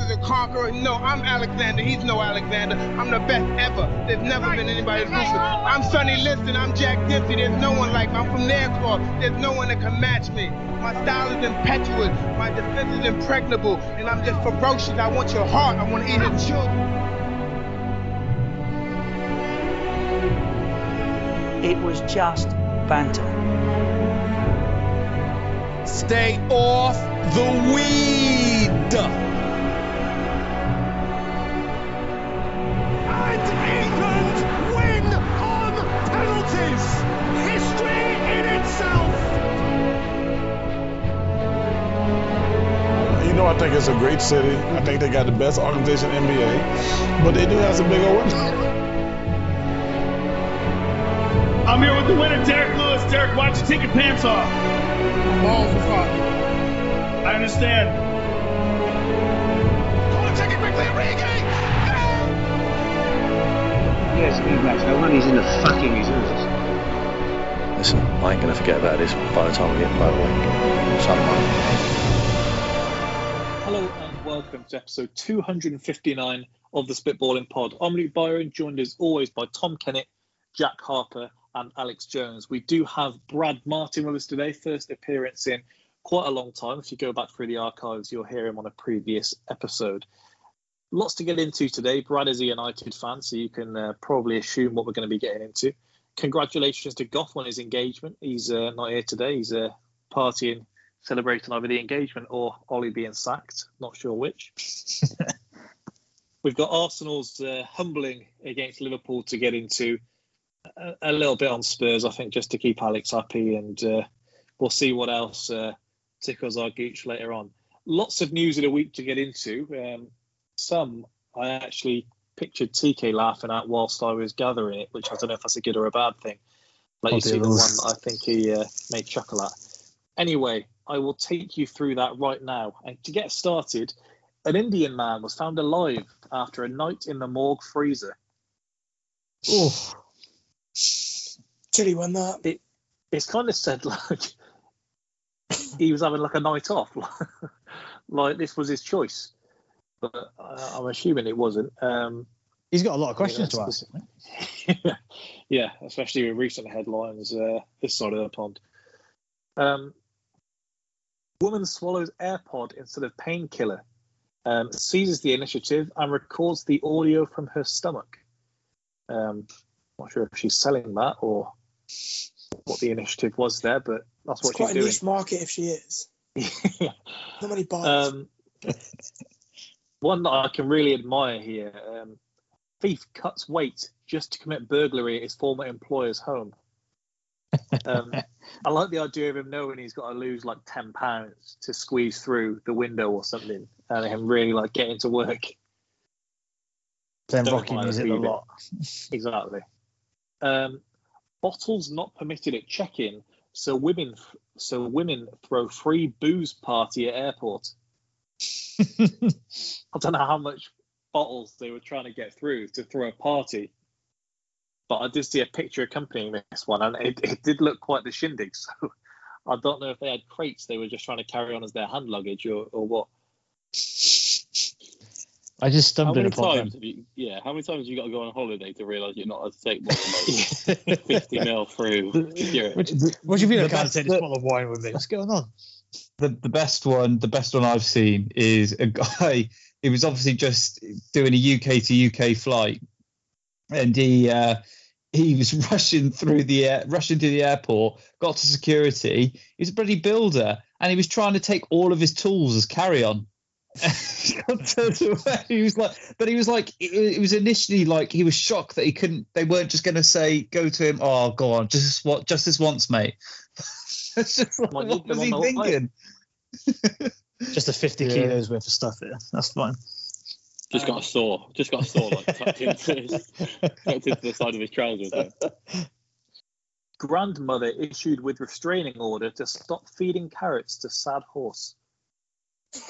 is a conqueror. No, I'm Alexander. He's no Alexander. I'm the best ever. There's never been anybody as ruthless. I'm Sonny Liston. I'm Jack Dempsey. There's no one like me. I'm from Nairclaw. There's no one that can match me. My style is impetuous. My defense is impregnable. And I'm just ferocious. I want your heart. I want to eat your children. It was just banter. Stay off the weed. Think it's a great city. I think they got the best organization in NBA, but they do have some big old wins. I'm here with the winner, Derrick Lewis. Derrick, why don't you take your pants off? Balls are foggy. I understand. Corner take it quickly, Origi. Yes, big match. No wonder he's in the fucking reserves. Listen, I ain't gonna forget about this by the time we get motorway. Something. Welcome to episode 259 of the Spitballing Pod. I'm Luke Byron, joined as always by Tom Kennett, Jack Harper, and Alex Jones. We do have Brad Martin with us today, first appearance in quite a long time. If you go back through the archives, you'll hear him on a previous episode. Lots to get into today. Brad is a United fan, so you can uh, probably assume what we're going to be getting into. Congratulations to Goff on his engagement. He's uh, not here today. He's uh, partying, celebrating either the engagement or Ollie being sacked. Not sure which. We've got Arsenal's uh, humbling against Liverpool to get into. A, a, little bit on Spurs, I think, just to keep Alex happy, and uh, we'll see what else uh, tickles our gooch later on. Lots of news in a week to get into. Um, some I actually pictured TK laughing at whilst I was gathering it, which I don't know if that's a good or a bad thing. Like you see the one I think he uh, made chuckle at. Anyway, I will take you through that right now. And to get started, an Indian man was found alive after a night in the morgue freezer. Oh, chilly one that. It, it's kind of said like he was having like a night off, like this was his choice. But uh, I'm assuming it wasn't. Um, He's got a lot of questions to ask. yeah, yeah, especially with recent headlines uh, this side of the pond. Um, woman swallows AirPod instead of painkiller, um, seizes the initiative and records the audio from her stomach. Um, not sure if she's selling that or what the initiative was there, but that's what it's quite she's a doing. niche market if she is. yeah. Not many buyers. Um, one that I can really admire here. Um, thief cuts weight just to commit burglary at his former employer's home. Um, I like the idea of him knowing he's got to lose like ten pounds to squeeze through the window or something, and him really like getting to work. Then Don't rocky mind music a lot. Exactly. Um, bottles not permitted at check-in, so women so women throw free booze party at airport. I don't know how much bottles they were trying to get through to throw a party, but I did see a picture accompanying this one, and it, it did look quite the shindig. So I don't know if they had crates they were just trying to carry on as their hand luggage or, or what. I just How stumbled many upon times them. have you? Yeah, how many times have you got to go on holiday to realise you're not allowed to take more than like fifty mil through security? Which, what do you mean I the can't take this bottle of wine with me? What's going on? the the best one, the best one I've seen is a guy. He was obviously just doing a UK to UK flight, and he uh, he was rushing through the air, rushing to the airport, got to security. He was a bloody builder, and he was trying to take all of his tools as carry on. he was like, but he was like, it, it was initially like he was shocked that he couldn't. They weren't just going to say, "Go to him." Oh, go on, just what, just this once, mate. It's just like, Might what was he on the way. thinking? Just a 50 Yeah. kilos worth of stuff here. That's fine. Just got a um, saw. Just got a saw like tucked into, his, tucked into the side of his trousers. There. Grandmother issued with restraining order to stop feeding carrots to sad horse.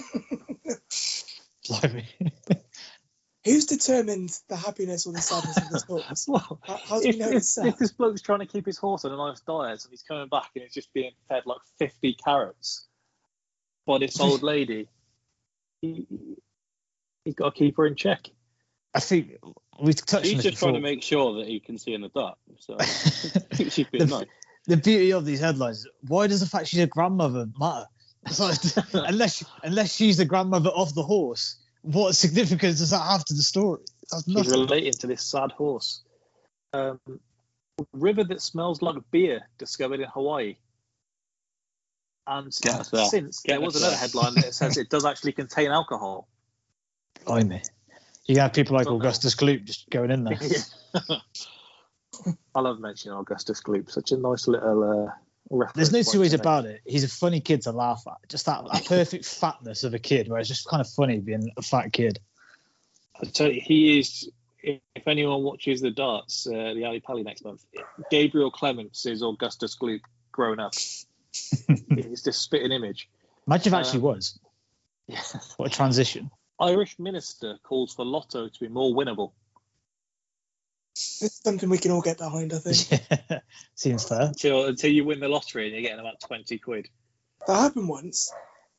Blimey. Who's determined the happiness or the sadness of this horse? Well, How, how do if, we know it's sad? if this bloke's trying to keep his horse on a nice diet and he's coming back and he's just being fed like 50 carrots by this old lady, he, He's got to keep her in check. I think we touched on He's this just trying to make sure that he can see in the dark. So I think she's being The- nice. the beauty of these headlines. Why does the fact she's a grandmother matter? Like, unless unless she's the grandmother of the horse, what significance does that have to the story? That's She's nothing. relating to this sad horse. Um, river that smells like beer discovered in Hawaii. And Get us there. since Get there was another headline that says it does actually contain alcohol. Blimey. You can have people like Augustus Gloop just going in there. I love mentioning Augustus Gloop. Such a nice little uh, reference. There's no two ways to about it. He's a funny kid to laugh at. Just that, that perfect fatness of a kid, where it's just kind of funny being a fat kid. I tell you, he is. If anyone watches the darts, uh, the Ali Pali next month, Gabriel Clemens is Augustus Gloop grown up. He's this spitting image. Imagine if it actually was. What a transition. Irish minister calls for Lotto to be more winnable. It's something we can all get behind, I think. Seems fair. Until until you win the lottery and you're getting about twenty quid. That happened once.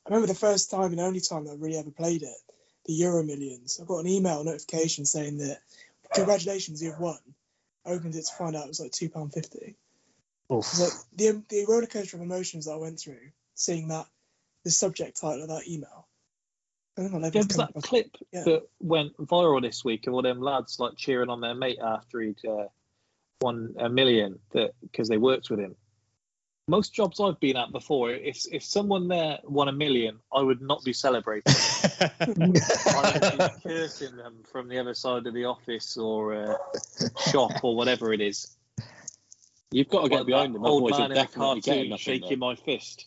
I remember the first time and the only time that I really ever played it, the Euro Millions. I got an email notification saying that congratulations, you've won. I opened it to find out it was like two pound fifty. Oof. Like the the roller coaster of emotions that I went through, seeing that the subject title of that email. I think I'll ever There was that across- clip Yeah. that went viral this week of all them lads like cheering on their mate after he'd uh, won a million that because they worked with him. Most jobs I've been at before, if if someone there won a million, I would not be celebrating. I would be cursing them from the other side of the office or uh, shop or whatever it is. You've got to get Like behind them, Old otherwise man in a cartoon shaking there. my fist.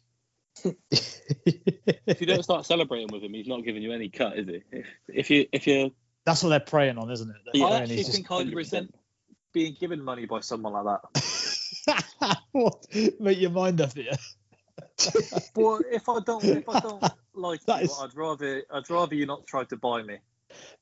If you don't start celebrating with him, he's not giving you any cut, is he? If, if you if you That's what they're preying on, isn't it? They're Yeah, I actually he's just- think I'd resent being given money by someone like that. what? Make your mind up here. Well, if I don't, if I don't like That you, is- I'd rather, I'd rather you not try to buy me.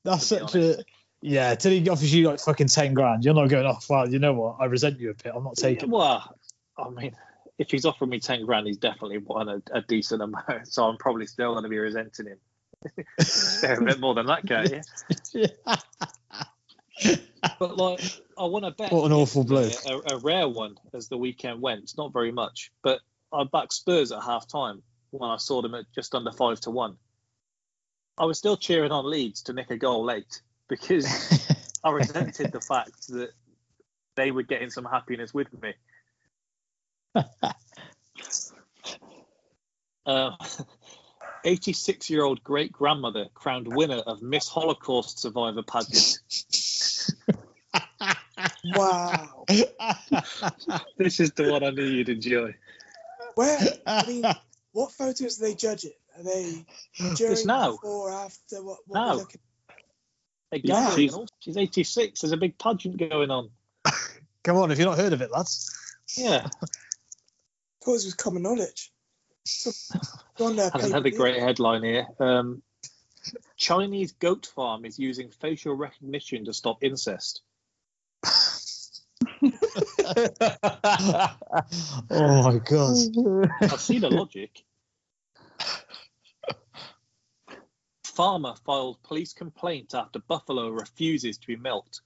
That's to be such a yeah. Till he offers you like fucking ten grand, you're not going off. Well, you know what? I resent you a bit. I'm not taking. it." Well, I mean, if he's offering me ten grand, he's definitely won a, a decent amount. So I'm probably still going to be resenting him. A bit more than that guy. Yeah. But like, I want to bet. What an awful blow! A, a rare one as the weekend went. Not very much, but I backed Spurs at half time when I saw them at just under five to one. I was still cheering on Leeds to nick a goal late because I resented the fact that they were getting some happiness with me. Uh, 86 year old great grandmother crowned winner of Miss Holocaust Survivor pageant. Wow. this is the one I knew you'd enjoy. Where? I mean, what photos do they judge it? Are they during, It's now. before, after? What? what Now. we're They Yeah, she's- she's 86. There's a big pageant going on. Come on, if you've not heard of it, lads. Yeah, thought this was common knowledge. So, go on there, and pay another great headline here. Um, Chinese goat farm is using facial recognition to stop incest. Oh my god. I see the logic. Farmer filed police complaint after buffalo refuses to be milked.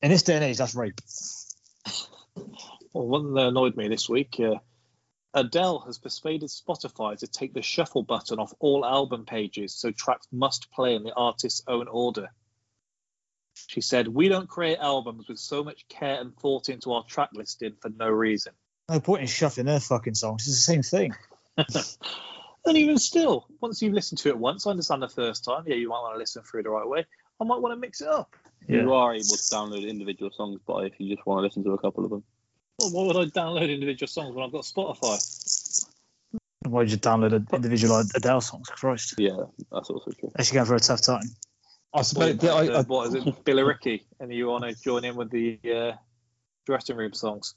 In this day and age, that's rape. Well, one that annoyed me this week. Uh, Adele has persuaded Spotify to take the shuffle button off all album pages so tracks must play in the artist's own order. She said, We don't create albums with so much care and thought into our track listing for no reason. No point in shuffling their fucking songs. It's the same thing. And even still, once you've listened to it once, I understand the first time, yeah, you might want to listen through the right way. I might want to mix it up. You are able to download individual songs but if you just want to listen to a couple of them. Well, why would I download individual songs when I've got Spotify? Why did you download an individual Adele songs? Christ. Yeah, that's also true. Actually going for a tough time. I What, suppose. yeah, I, I, what is it, Billericay? And you want to join in with the uh, dressing room songs?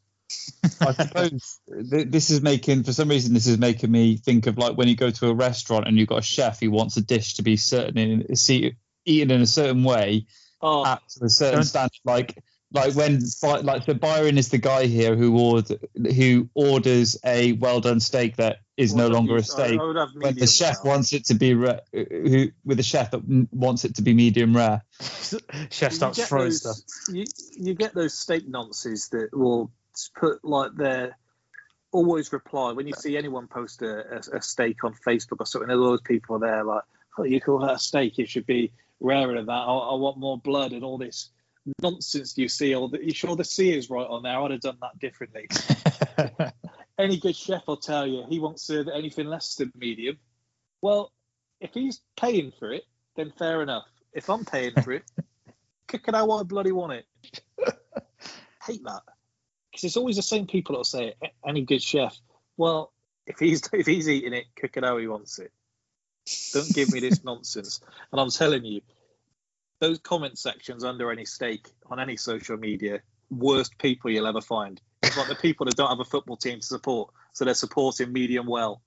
I suppose th- this is making, for some reason, this is making me think of like when you go to a restaurant and you've got a chef who wants a dish to be certain in, see, eaten in a certain way Oh, at a certain Don't- standard. Like Like when, like so, Byron is the guy here who order, who orders a well done steak that is no longer a steak. I would have when the chef well. wants it to be rare, who with a chef that wants it to be medium rare. Chef starts get throwing those- stuff. You, you get those steak nonces that will put like their always reply when you see anyone post a, a, a steak on Facebook or something. There's always people there like, "Oh, you call that a steak? It should be rarer than that. I, I want more blood and all this nonsense you see. All the, you sure the C is right on there? I'd have done that differently. Any good chef will tell you he won't serve anything less than medium. Well, if he's paying for it, then fair enough. If I'm paying for it, cook it how I bloody want it. Hate that because it's always the same people that'll say it. Any good chef. Well, if he's if he's eating it, cook it how he wants it. Don't give me this nonsense. And I'm telling you, those comment sections under any stake on any social media, worst people you'll ever find. It's like the people that don't have a football team to support, so they're supporting medium well.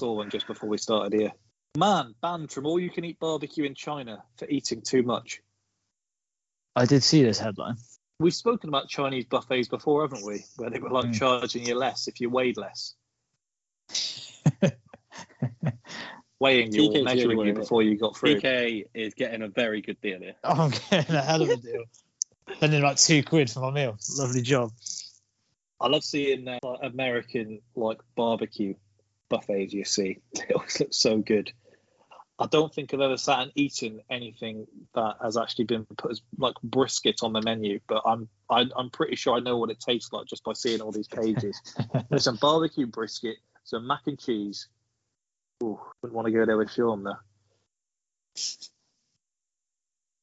Saw one just before we started here. Man banned from all you can eat barbecue in China for eating too much. I did see this headline. We've spoken about Chinese buffets before, haven't we? Where they were like Mm. charging you less if you weighed less. Weighing you TK's measuring you one, before you got through. PK is getting a very good deal here. Oh, I'm getting a hell of a deal. Spending about two quid for my meal. Lovely job. I love seeing uh, like, American like barbecue buffets. You see, they always look so good. I don't think I've ever sat and eaten anything that has actually been put as like brisket on the menu, but I'm I, I'm pretty sure I know what it tastes like just by seeing all these pages. There's some barbecue brisket, some mac and cheese. Ooh, wouldn't want to go there with Sean though.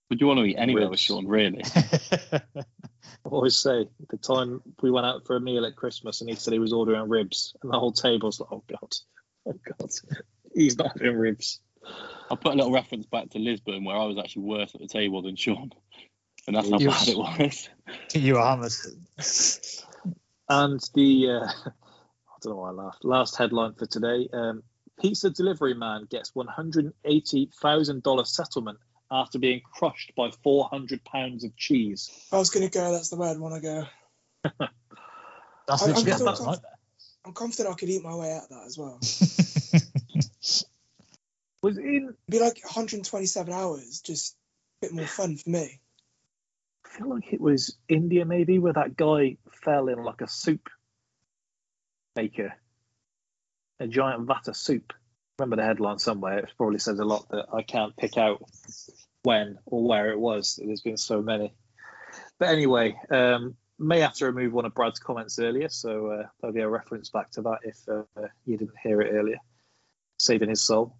Would you want to eat anywhere with Sean, really? I always say the time we went out for a meal at Christmas and he said he was ordering ribs, and the whole table's like, oh god, oh god, he's not having ribs. I'll put a little reference back to Lisbon where I was actually worse at the table than Sean. And that's how You- bad it was. you were hammered. And the uh, I don't know why I laughed. Last headline for today: um, Pizza delivery man gets one hundred eighty thousand dollar settlement after being crushed by four hundred pounds of cheese. I was going to go, that's the way I'd want to go. That's I- I'm literally still that's conf- right I'm confident I could eat my way out of that as well. Was in be like 127 hours, just a bit more fun for me. I feel like it was India maybe where that guy fell in like a soup maker, a giant vat of soup. Remember the headline somewhere? It probably says a lot that I can't pick out when or where it was. There's been so many. But anyway, um, may have to remove one of Brad's comments earlier, so uh, there'll be a reference back to that if uh, you didn't hear it earlier. Saving his soul.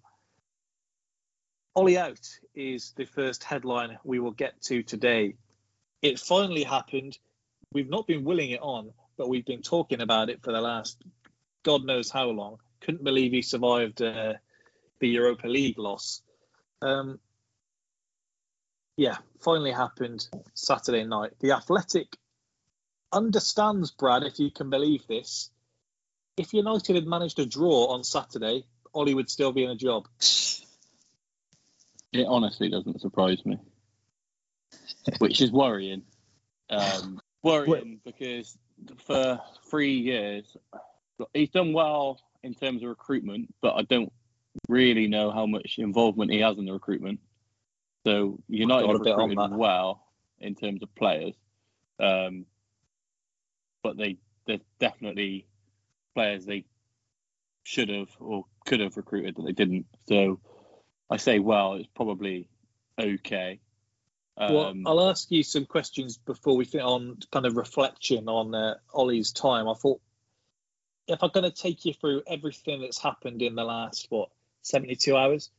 Ollie out is the first headline we will get to today. It finally happened. We've not been willing it on, but we've been talking about it for the last God knows how long. Couldn't believe he survived uh, the Europa League loss. Um, yeah, finally happened Saturday night. The Athletic understands, Brad, if you can believe this. If United had managed a draw on Saturday, Ollie would still be in a job. It honestly doesn't surprise me, which is worrying. Um, worrying because for three years, he's done well in terms of recruitment, but I don't really know how much involvement he has in the recruitment. So United Got a have bit recruited well in terms of players, um, but they they're definitely players they should have or could have recruited that they didn't. So I say well, it's probably okay. well, Um, I'll ask you some questions before we fit on kind of reflection on uh, Ollie's time. I thought if I'm going to take you through everything that's happened in the last what 72 hours,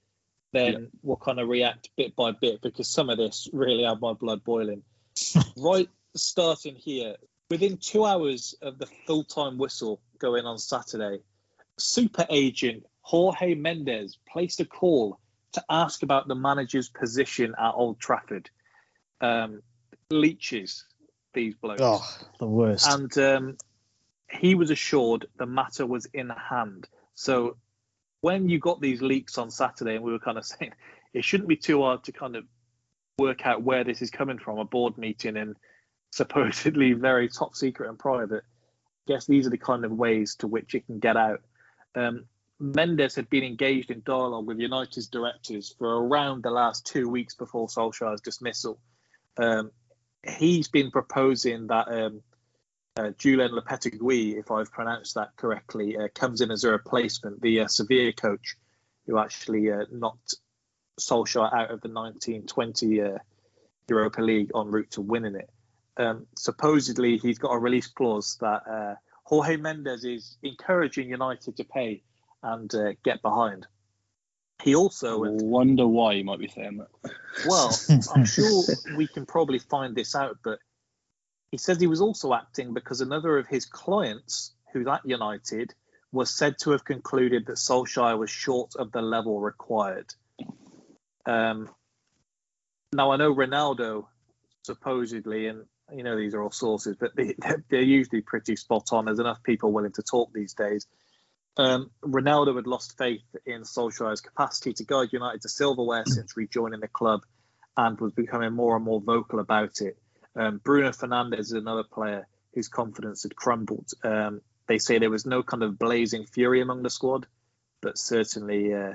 then we'll kind of react bit by bit because some of this really had my blood boiling. right, starting here, within two hours of the full-time whistle going on Saturday, super agent Jorge Mendes placed a call to ask about the manager's position at Old Trafford. Um, leeches, these blokes. Oh, the worst. And um, he was assured the matter was in hand. So when you got these leaks on Saturday, and we were kind of saying it shouldn't be too hard to kind of work out where this is coming from, a board meeting and supposedly very top secret and private. I guess these are the kind of ways to which it can get out. Um, Mendes had been engaged in dialogue with United's directors for around the last two weeks before Solskjaer's dismissal. Um, he's been proposing that um, uh, Julen if I've pronounced that correctly, uh, comes in as a replacement, the uh, Sevilla coach who actually uh, knocked Solskjaer out of the 1920 uh, Europa League en route to winning it. Um, supposedly, he's got a release clause that uh, Jorge Mendes is encouraging United to pay and uh, get behind. He also I wonder why you might be saying that. Well, I'm sure we can probably find this out, but he says he was also acting because another of his clients, who's at United, was said to have concluded that Solskjaer was short of the level required. Um, now I know Ronaldo supposedly, and you know these are all sources, but they, they're usually pretty spot on. There's enough people willing to talk these days. Um, Ronaldo had lost faith in Solskjaer's capacity to guide United to silverware since rejoining the club, and was becoming more and more vocal about it. Um, Bruno Fernandes is another player whose confidence had crumbled. Um, they say there was no kind of blazing fury among the squad, but certainly uh,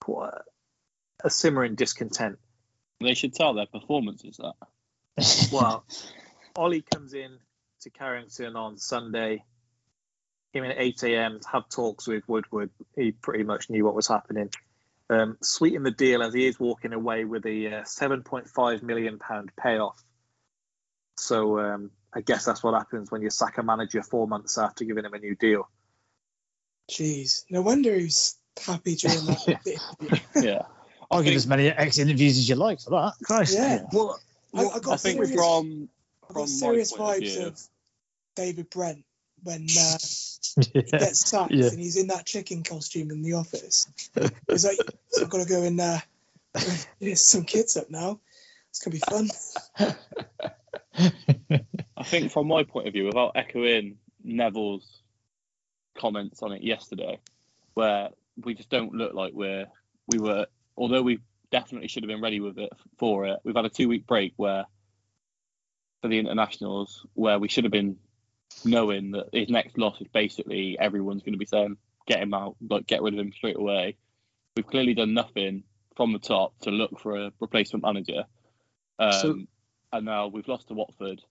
quite a simmering discontent. They should tell their performances that. well, Ollie comes in to Carrington on Sunday. Came in at 8 a.m. to have talks with Woodward. He pretty much knew what was happening. Um, sweeten the deal as he is walking away with a uh, 7.5 million pound payoff. So um, I guess that's what happens when you sack a manager four months after giving him a new deal. Jeez, no wonder he's happy during that. yeah. I'll give as many ex interviews as you like for that. Christ. Yeah. Well, I, I got I think serious, from I got serious my point of vibes of David Brent when uh, he gets sacked Yeah. and he's in that chicken costume in the office. He's like, so I've got to go and uh, here's some kids up now. It's gonna be fun. I think from my point of view, without echoing Neville's comments on it yesterday, where we just don't look like we're we were, although we definitely should have been ready with it for it. We've had a two week break where for the internationals where we should have been knowing that his next loss is basically everyone's going to be saying get him out, like get rid of him straight away. We've clearly done nothing from the top to look for a replacement manager. Um, So- and now we've lost to Watford,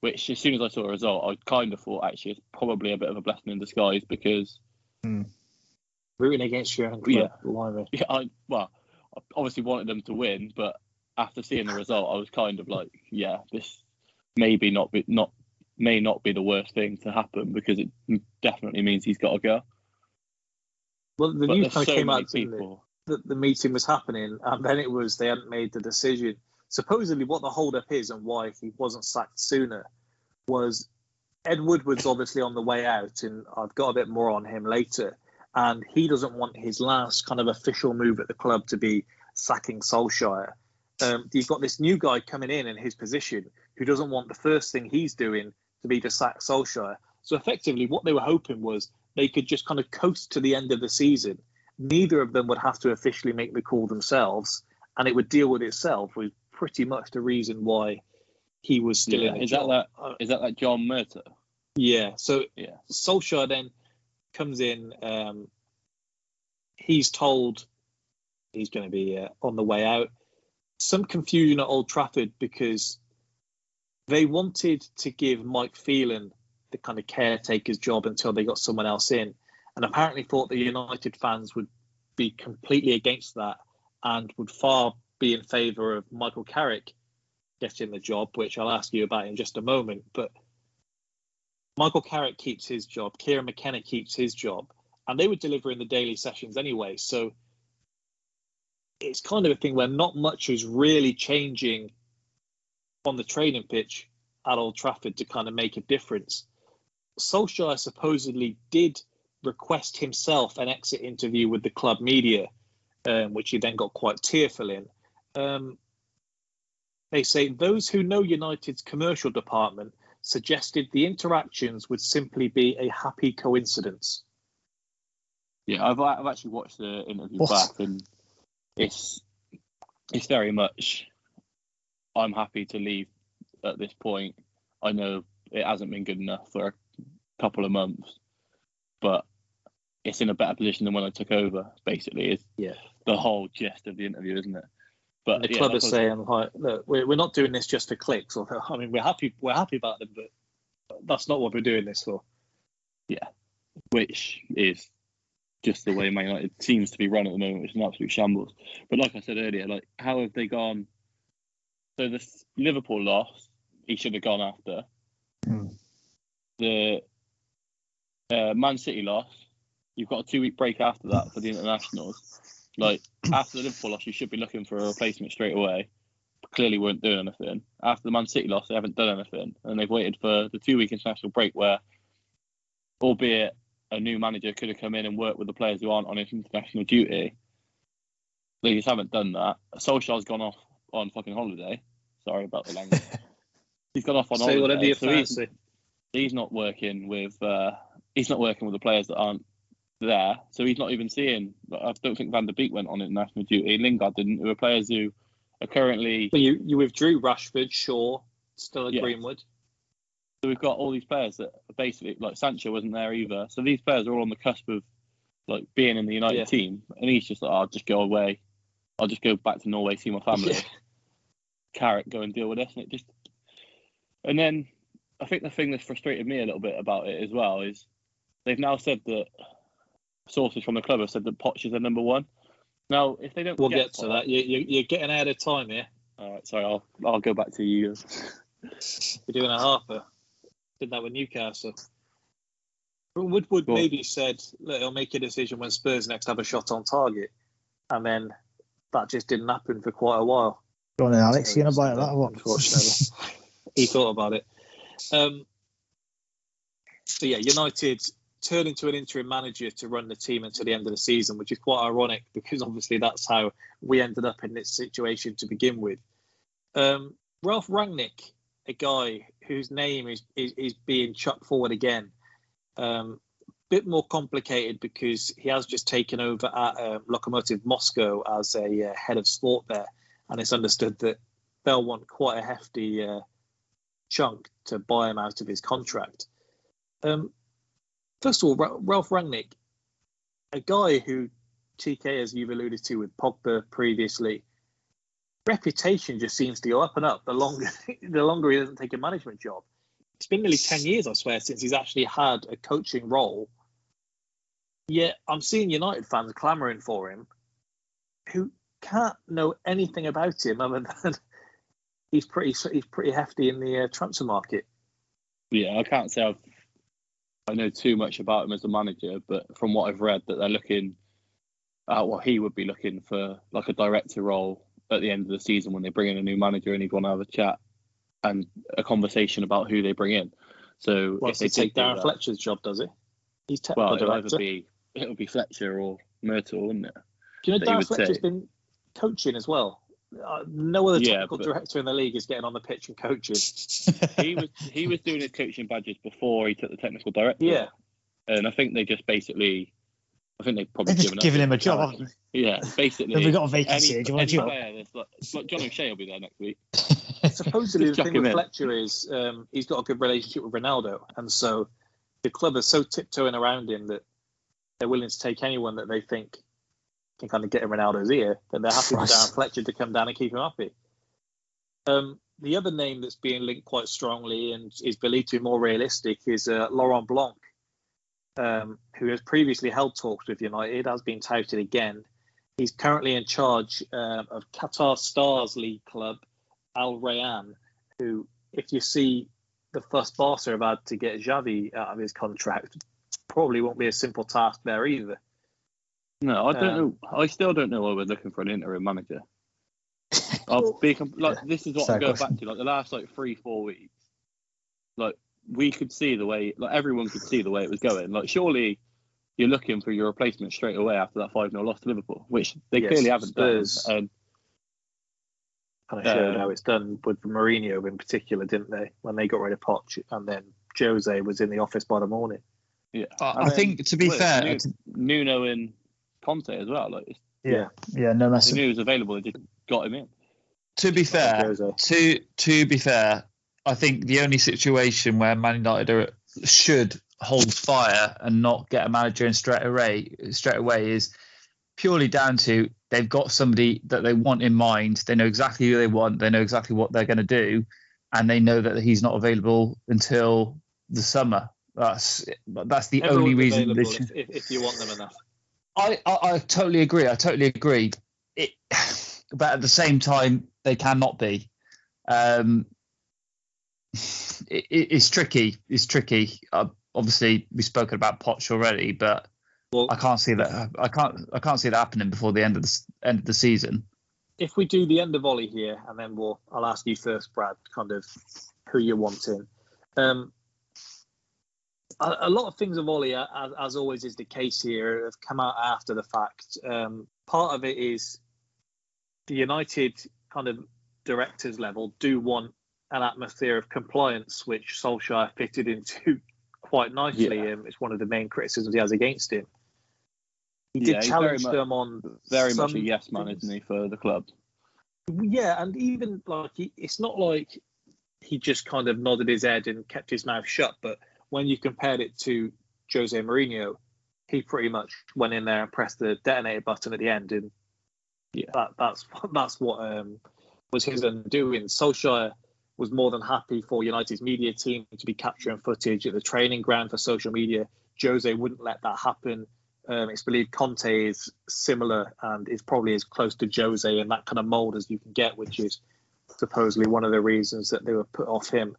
which as soon as I saw the result, I kind of thought actually it's probably a bit of a blessing in disguise because Rooting against your own club. Yeah. Yeah, I well, I obviously wanted them to win, but after seeing the result, I was kind of like, yeah, this maybe not be not may not be the worst thing to happen because it definitely means he's got to go. Well, the But news kind of so came out people. that the meeting was happening, and then it was they hadn't made the decision. Supposedly, what the holdup is and why he wasn't sacked sooner was Ed Woodward's obviously on the way out, and I've got a bit more on him later. And he doesn't want his last kind of official move at the club to be sacking Solskjaer. Um, you've got this new guy coming in in his position who doesn't want the first thing he's doing to be to sack Solskjaer. So effectively, what they were hoping was they could just kind of coast to the end of the season. Neither of them would have to officially make the call themselves, and it would deal with itself. Was pretty much the reason why he was still Yeah, in is that job. that Uh, is that like John Murtough? yeah. So Yeah. Solskjaer then comes in. Um, he's told he's going to be uh, on the way out. Some confusion at Old Trafford because they wanted to give Mike Phelan the kind of caretaker's job until they got someone else in, and apparently thought the United fans would be completely against that and would far be in favour of Michael Carrick getting the job, which I'll ask you about in just a moment. But Michael Carrick keeps his job, Kieran McKenna keeps his job, and they were delivering the daily sessions anyway. So it's kind of a thing where not much is really changing on the training pitch at Old Trafford to kind of make a difference. Solskjaer supposedly did request himself an exit interview with the club media, um, which he then got quite tearful in. Um, they say those who know United's commercial department suggested the interactions would simply be a happy coincidence. Yeah, I've I've actually watched the interview What? back, and it's it's very much. I'm happy to leave at this point. I know it hasn't been good enough for a couple of months, but it's in a better position than when I took over. Basically, is yeah the whole gist of the interview, isn't it? But the yeah, club is saying, like, look, we're, we're not doing this just for clicks. Or I mean, we're happy we're happy about them, but that's not what we're doing this for. Yeah, which is just the way Man United seems to be run at the moment, which is an absolute shambles. But like I said earlier, like how have they gone? So the Liverpool loss, he should have gone after. The uh, Man City loss, you've got a two-week break after that for the internationals. Like after the Liverpool loss, you should be looking for a replacement straight away. Clearly, weren't doing anything. After the Man City loss, they haven't done anything, and they've waited for the two-week international break where albeit a new manager could have come in and worked with the players who aren't on his international duty. They just haven't done that. Solskjaer's gone off on fucking holiday. Sorry about the language. he's gone off on Say holiday. whatever you so he's, fancy. he's not working with uh, he's not working with the players that aren't there. So he's not even seeing. I don't think Van der Beek went on international duty. Lingard didn't. There were players who are currently. Well, you you withdrew Rashford, Shaw, still at Yeah. Greenwood. So we've got all these players that are basically like Sancho wasn't there either. So these players are all on the cusp of like being in the United Yeah. team, and he's just like, I'll just go away. I'll just go back to Norway, see my family. Yeah. Carrot, go and deal with this, and it just. And then I think the thing that's frustrated me a little bit about it as well is they've now said that sources from the club have said that Poch is their number one. Now, if they don't, We'll get, get to that. You, you, you're getting ahead of time here. All right, sorry, I'll I'll go back to you. You're doing a Harper. Did that with Newcastle. Woodward maybe said, look, he'll make a decision when Spurs next have a shot on target. And then that just didn't happen for quite a while. Go on then, Alex. You gonna buy that or what? He thought about it. Um, so yeah, United turning to an interim manager to run the team until the end of the season, which is quite ironic because obviously that's how we ended up in this situation to begin with. Um, Ralph Rangnick, a guy whose name is is, is being chucked forward again. Um, bit more complicated because he has just taken over at um, Lokomotiv Moscow as a uh, head of sport there, and it's understood that they'll want quite a hefty uh, chunk to buy him out of his contract. Um, first of all, Ra- Ralph Rangnick, a guy who TK, as you've alluded to with Pogba previously, reputation just seems to go up and up the longer the longer he doesn't take a management job. It's been nearly ten years, I swear, since he's actually had a coaching role. Yet I'm seeing United fans clamouring for him, who can't know anything about him other than he's pretty he's pretty hefty in the uh, transfer market. Yeah, I can't say I've I know too much about him as a manager, but from what I've read, that they're looking at what he would be looking for, like a director role at the end of the season when they bring in a new manager and he'd want to have a chat and a conversation about who they bring in. So Wants if they take Darren that- Fletcher's job, does he? He's technical well, it'll director. either be it'll be Fletcher or Murtough, wouldn't it? Do you know Darren Fletcher's say. been coaching as well? Uh, no other Yeah, technical but- director in the league is getting on the pitch and coaching. he was he was doing his coaching badges before he took the technical director. Yeah. and I think they just basically, I think they've probably They've just given, given him a job, charge. haven't they? Yeah, basically. Have we got a vacancy? Any, Do you want a any job? player like, like John O'Shea will be there next week. Supposedly, the thing with in. Fletcher is um, he's got a good relationship with Ronaldo, and so the club are so tiptoeing around him that they're willing to take anyone that they think can kind of get in Ronaldo's ear. That they're happy for Darren Fletcher to come down and keep him happy. Um, the other name that's being linked quite strongly and is believed to be more realistic is uh, Laurent Blanc, um, who has previously held talks with United, has been touted again. He's currently in charge um, of Qatar Stars League club Al Rayyan, who, if you see the fuss Barca have had to get Xavi out of his contract, probably won't be a simple task there either. No, I don't Um, know. I still don't know why we're looking for an interim manager. I'll be com- like this is what Fair I'm going back to. Like the last like three four weeks, like we could see the way, like everyone could see the way it was going. Like surely you're looking for your replacement straight away after that five 0 loss to Liverpool, which they Yes, clearly haven't Spurs. done. And Kind of showed Um, how it's done with Mourinho in particular, didn't they? When they got rid of Poch, and then Jose was in the office by the morning. yeah, I- I then, think, to be well, fair, Nu- Nuno and Conte as well. Like Yeah, yeah, no they messing. knew it was available. They just got him in. To be fair, to to be fair, I think the only situation where Man United are, should hold fire and not get a manager in straight away straight away is purely down to they've got somebody that they want in mind. They know exactly who they want. They know exactly what they're going to do, and they know that he's not available until the summer. That's that's the only reason. They should, if, if, if you want them enough. I, I I totally agree. I totally agree. It, but at the same time, they cannot be. Um, it, it- it's tricky. It's tricky. Uh, obviously, we've spoken about Potch already, but I can't see that. I can't. I can't see that happening before the end of the end of the season. if we do the end of Ollie here, and then we'll I'll ask you first, Brad, kind of who you're wanting. Um, a, a lot of things of Ollie, as, as always is the case here, have come out after the fact. Um, part of it is the United kind of directors level do want an atmosphere of compliance, which Solskjaer fitted into quite nicely. Yeah. Um, it's one of the main criticisms he has against him. He Yeah, did challenge much- them on Very much a yes man, things. isn't he, for the club? Yeah, and even like he, it's not like he just kind of nodded his head and kept his mouth shut. But when you compared it to Jose Mourinho, he pretty much went in there and pressed the detonator button at the end, and yeah, that, that's that's what um, was his undoing. Solskjaer was more than happy for United's media team to be capturing footage at the training ground for social media. Jose wouldn't let that happen. Um, it's believed Conte is similar and is probably as close to Jose in that kind of mold as you can get, which is supposedly one of the reasons that they were put off him.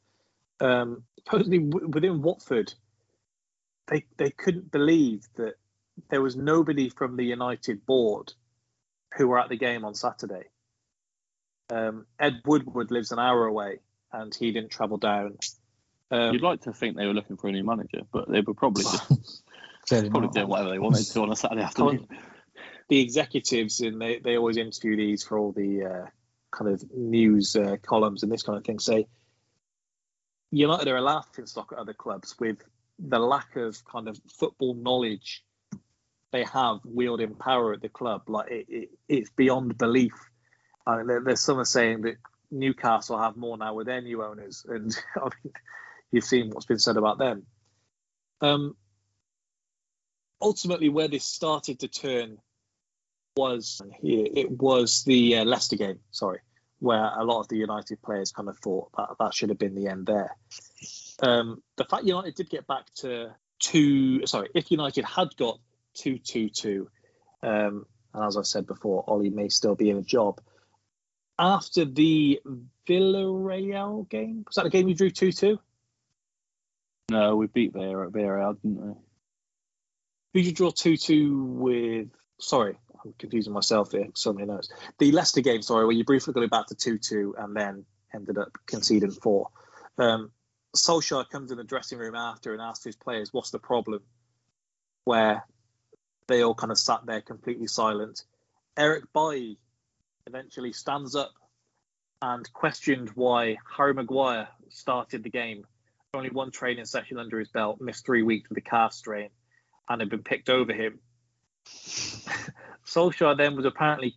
Um, supposedly w- within Watford, they they couldn't believe that there was nobody from the United board who were at the game on Saturday. Um, Ed Woodward lives an hour away, and he didn't travel down. Um, You'd like to think they were looking for a new manager, but they were probably just probably doing whatever they wanted to on a Saturday afternoon. the executives and they, they always interview these for all the uh, kind of news uh, columns and this kind of thing say United are a laughing stock at other clubs with the lack of kind of football knowledge they have wielding power at the club. Like it, it, it's beyond belief. I mean, there, there's are saying that Newcastle have more now with their new owners, and I mean, you've seen what's been said about them. Um, ultimately, where this started to turn was here. It was the uh, Leicester game, sorry, where a lot of the United players kind of thought that that should have been the end there. Um, the fact United did get back to two, sorry, if United had got two two two, um, and as I said before, Ollie may still be in a job. After the Villarreal game, was that the game you drew two two? No, we beat Villarreal, Villarreal didn't we? Who did you draw 2 2 with? Sorry, I'm confusing myself here. So many notes. The Leicester game, sorry, where you briefly got it back to 2 2 and then ended up conceding four. Um, Solskjaer comes in the dressing room after and asks his players, What's the problem? Where they all kind of sat there completely silent. Eric Bailly eventually stands up and questioned why Harry Maguire started the game. Only one training session under his belt, missed three weeks with a calf strain and had been picked over him. Solskjaer then was apparently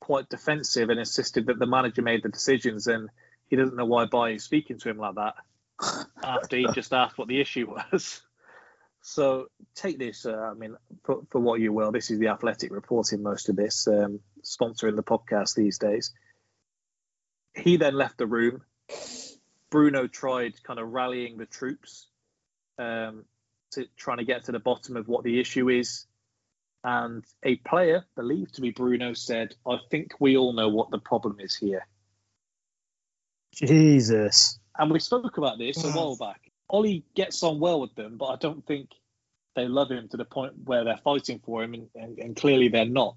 quite defensive and insisted that the manager made the decisions and he doesn't know why Bailly is speaking to him like that after he just asked what the issue was. So take this, uh, I mean, for, for what you will. This is the Athletic reporting most of this, um, sponsoring the podcast these days. He then left the room. Bruno tried kind of rallying the troops, um, to trying to get to the bottom of what the issue is. And a player, believed to be Bruno, said, I think we all know what the problem is here. Jesus. And we spoke about this a while back. Ollie gets on well with them, but I don't think they love him to the point where they're fighting for him, and, and, and clearly they're not.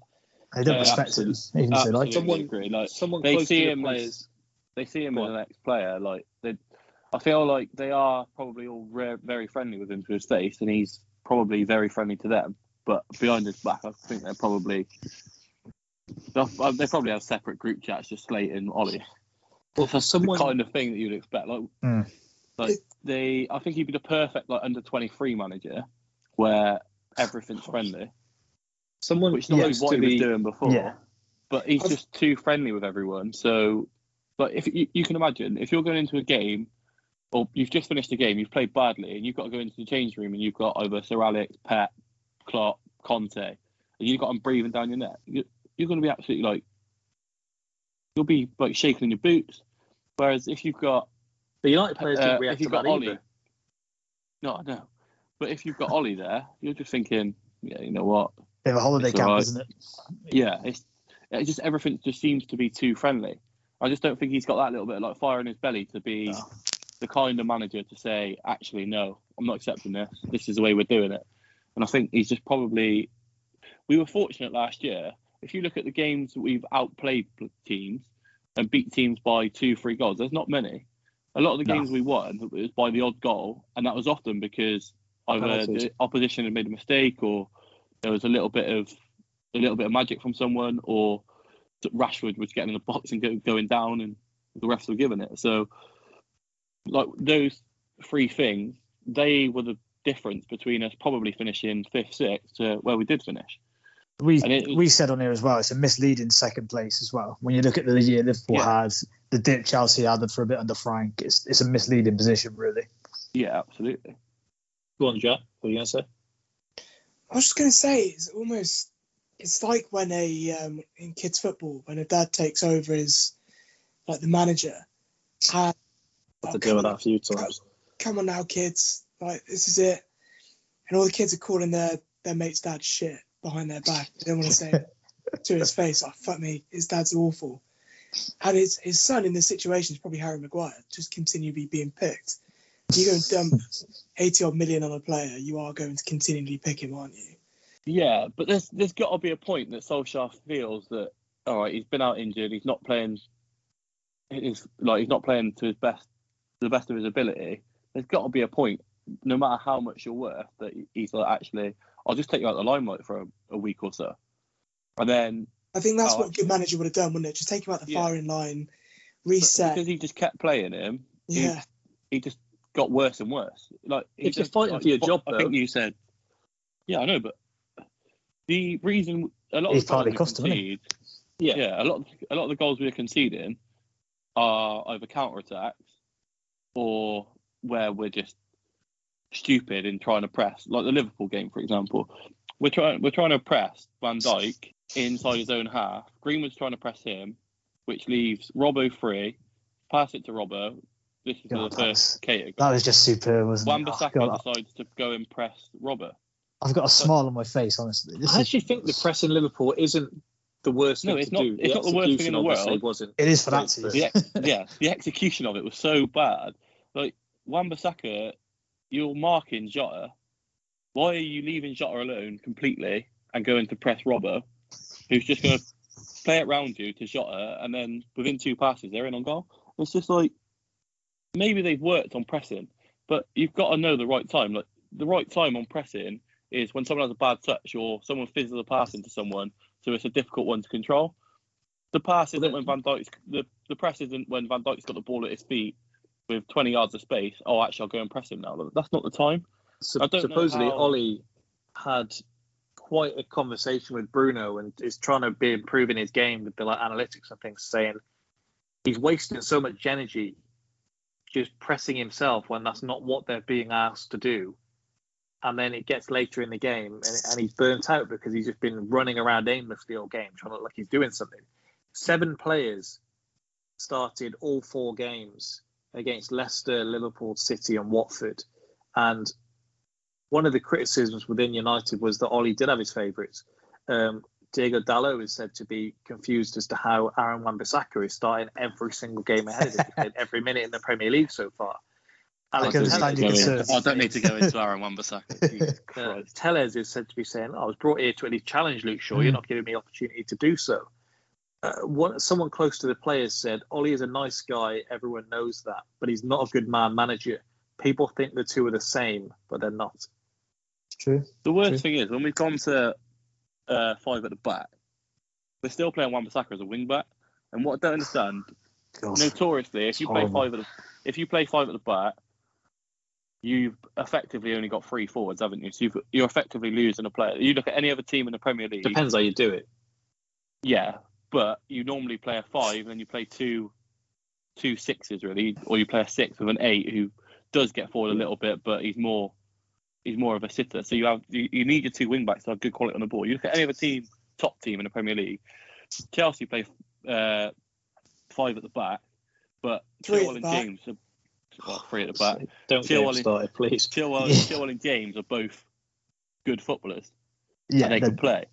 They don't Uh, respect him. Even if they like him. Someone agree. Like someone they see to the him players- as they see him as an ex-player. Like they, I feel like they are probably all re- very friendly with him to his face, and he's probably very friendly to them. But behind his back, I think they're probably they'll- uh, they probably have separate group chats just slating Ollie. Well, for someone the kind of thing that you'd expect, like Mm. like they, I think he'd be the perfect like under twenty three manager, where everything's friendly. Someone which is not really close what to he was doing before. Yeah. but he's just too friendly with everyone. So, but if you, you can imagine, if you're going into a game, or you've just finished a game, you've played badly, and you've got to go into the change room, and you've got over Sir Alex, Pep, Klopp, Conte, and you've got them breathing down your neck, you, you're going to be absolutely like, you'll be like shaking in your boots. Whereas if you've got the United players uh, didn't react if you've to got that Ollie, either. no, I know, but if you've got Ollie there, you're just thinking, yeah, you know what, They have a holiday It's camp, alright. isn't it? yeah, it's it just everything just seems to be too friendly. I just don't think he's got that little bit of like fire in his belly to be the kind of manager to say, actually, no, I'm not accepting this. This is the way we're doing it. And I think he's just probably. We were fortunate last year. If you look at the games that we've outplayed teams and beat teams by two, three goals, there's not many. A lot of the No. games we won it was by the odd goal, and that was often because either Penalties. the opposition had made a mistake or there was a little bit of a little bit of magic from someone, or Rashford was getting in the box and go, going down, and the refs were giving it. So, like those three things, they were the difference between us probably finishing fifth, sixth to where we did finish. We And it- we said on here as well. It's a misleading second place as well. When you look at the year Liverpool had, the dip Chelsea had for a bit under Frank, it's it's a misleading position really. Yeah, absolutely. Go on, Jack. What are you going to say? I was just going to say, it's almost, it's like when a, um, in kids football, when a dad takes over as, like, the manager. And, Had oh, to deal with that a few times. come on now, kids. Like, this is it. And all the kids are calling their, their mate's dad shit behind their back. They don't want to say it to his face. Oh, fuck me. His dad's awful. And his, his son in this situation is probably Harry Maguire, just continually being picked. You go and dump 80 odd million on a player, you are going to continually pick him, aren't you? Yeah, but there's there's got to be a point that Solskjaer feels that all right, he's been out injured, he's not playing, he's like he's not playing to his best, to the best of his ability. There's got to be a point, no matter how much you're worth, that he's like actually, I'll just take you out of the limelight for a, a week or so, and then I think that's Oh, what a good manager would have done, wouldn't it? Just take him out the Yeah. firing line, but reset. because he just kept playing him, he- Yeah. he, just got worse and worse. Like he If you're just- fighting like, for your what- job, I think you said, yeah, I know, but the reason a lot of He's the goals partly we cost him, isn't concede, yeah, a lot of, a lot of the goals we're conceding are either counter attacks or where we're just stupid in trying to press, like the Liverpool game, for example. We're trying we're trying to press Van Dijk inside his own half. Greenwood's trying to press him, which leaves Robbo free. Pass it to Robbo. This is God, the that first Cater. That was just superb, wasn't it? Wan Oh, Bissaka God, decides to go and press Robbo. I've got a smile on my face, honestly. This I is, actually think the press in Liverpool isn't the worst No, thing it's to not- do. it's not the worst thing in the execution obviously world. Wasn't it is for that but- The ex- yeah, the execution of it was so bad. Like Wan Bissaka, you're marking Jota. Why are you leaving Jota alone completely and going to press Robbo, who's just going to play it round you to Jota, and then within two passes they're in on goal? It's just like maybe they've worked on pressing, but you've got to know the right time. Like the right time on pressing is when someone has a bad touch or someone fizzles a pass into someone, so it's a difficult one to control. The pass isn't when Van Dijk's the, the press isn't when Van Dijk's got the ball at his feet with 20 yards of space. Oh, actually, I'll go and press him now. That's not the time. Sup- I don't know supposedly, how- Ollie had quite a conversation with Bruno and is trying to be improving his game with the like analytics and things, saying he's wasting so much energy just pressing himself when that's not what they're being asked to do. And then it gets later in the game and, and he's burnt out because he's just been running around aimlessly all game, trying to look like he's doing something. Seven players started all four games against Leicester, Liverpool, City, and Watford. And one of the criticisms within United was that Ollie did have his favourites. Um, Diogo Dalot is said to be confused as to how Aaron Wan-Bissaka is starting every single game ahead of him. Every minute in the Premier League so far. I can understand your concerns. I don't need to go into Aaron Wan-Bissaka. Jesus Uh, Telles is said to be saying, "Oh, I was brought here to at least challenge Luke Shaw. You're not giving me opportunity to do so." Uh, one, someone close to the players said, "Ollie is a nice guy. Everyone knows that, but he's not a good man manager. People think the two are the same, but they're not." True. The worst thing is when we've gone to uh, five at the back, we're still playing Wan-Bissaka as a wing back. And what I don't understand, God. notoriously, if you play five at the, if you play five at the back, you've effectively only got three forwards, haven't you? So you've, you're effectively losing a player. You look at any other team in the Premier League. Depends how you do it. Yeah, but you normally play a five and then you play two two sixes really, or you play a six with an eight who does get forward a little bit, but he's more he's more of a sitter. So you have you, you need your two wing backs to have good quality on the ball. You look at any other team, top team in the Premier League, Chelsea play uh, five at the back, but Three at Chilwell the and back. James are well, three at the back. Don't get him Chilwell and- started, please. Chilwell, Yeah. Chilwell and James are both good footballers Yeah, and they they're- can play.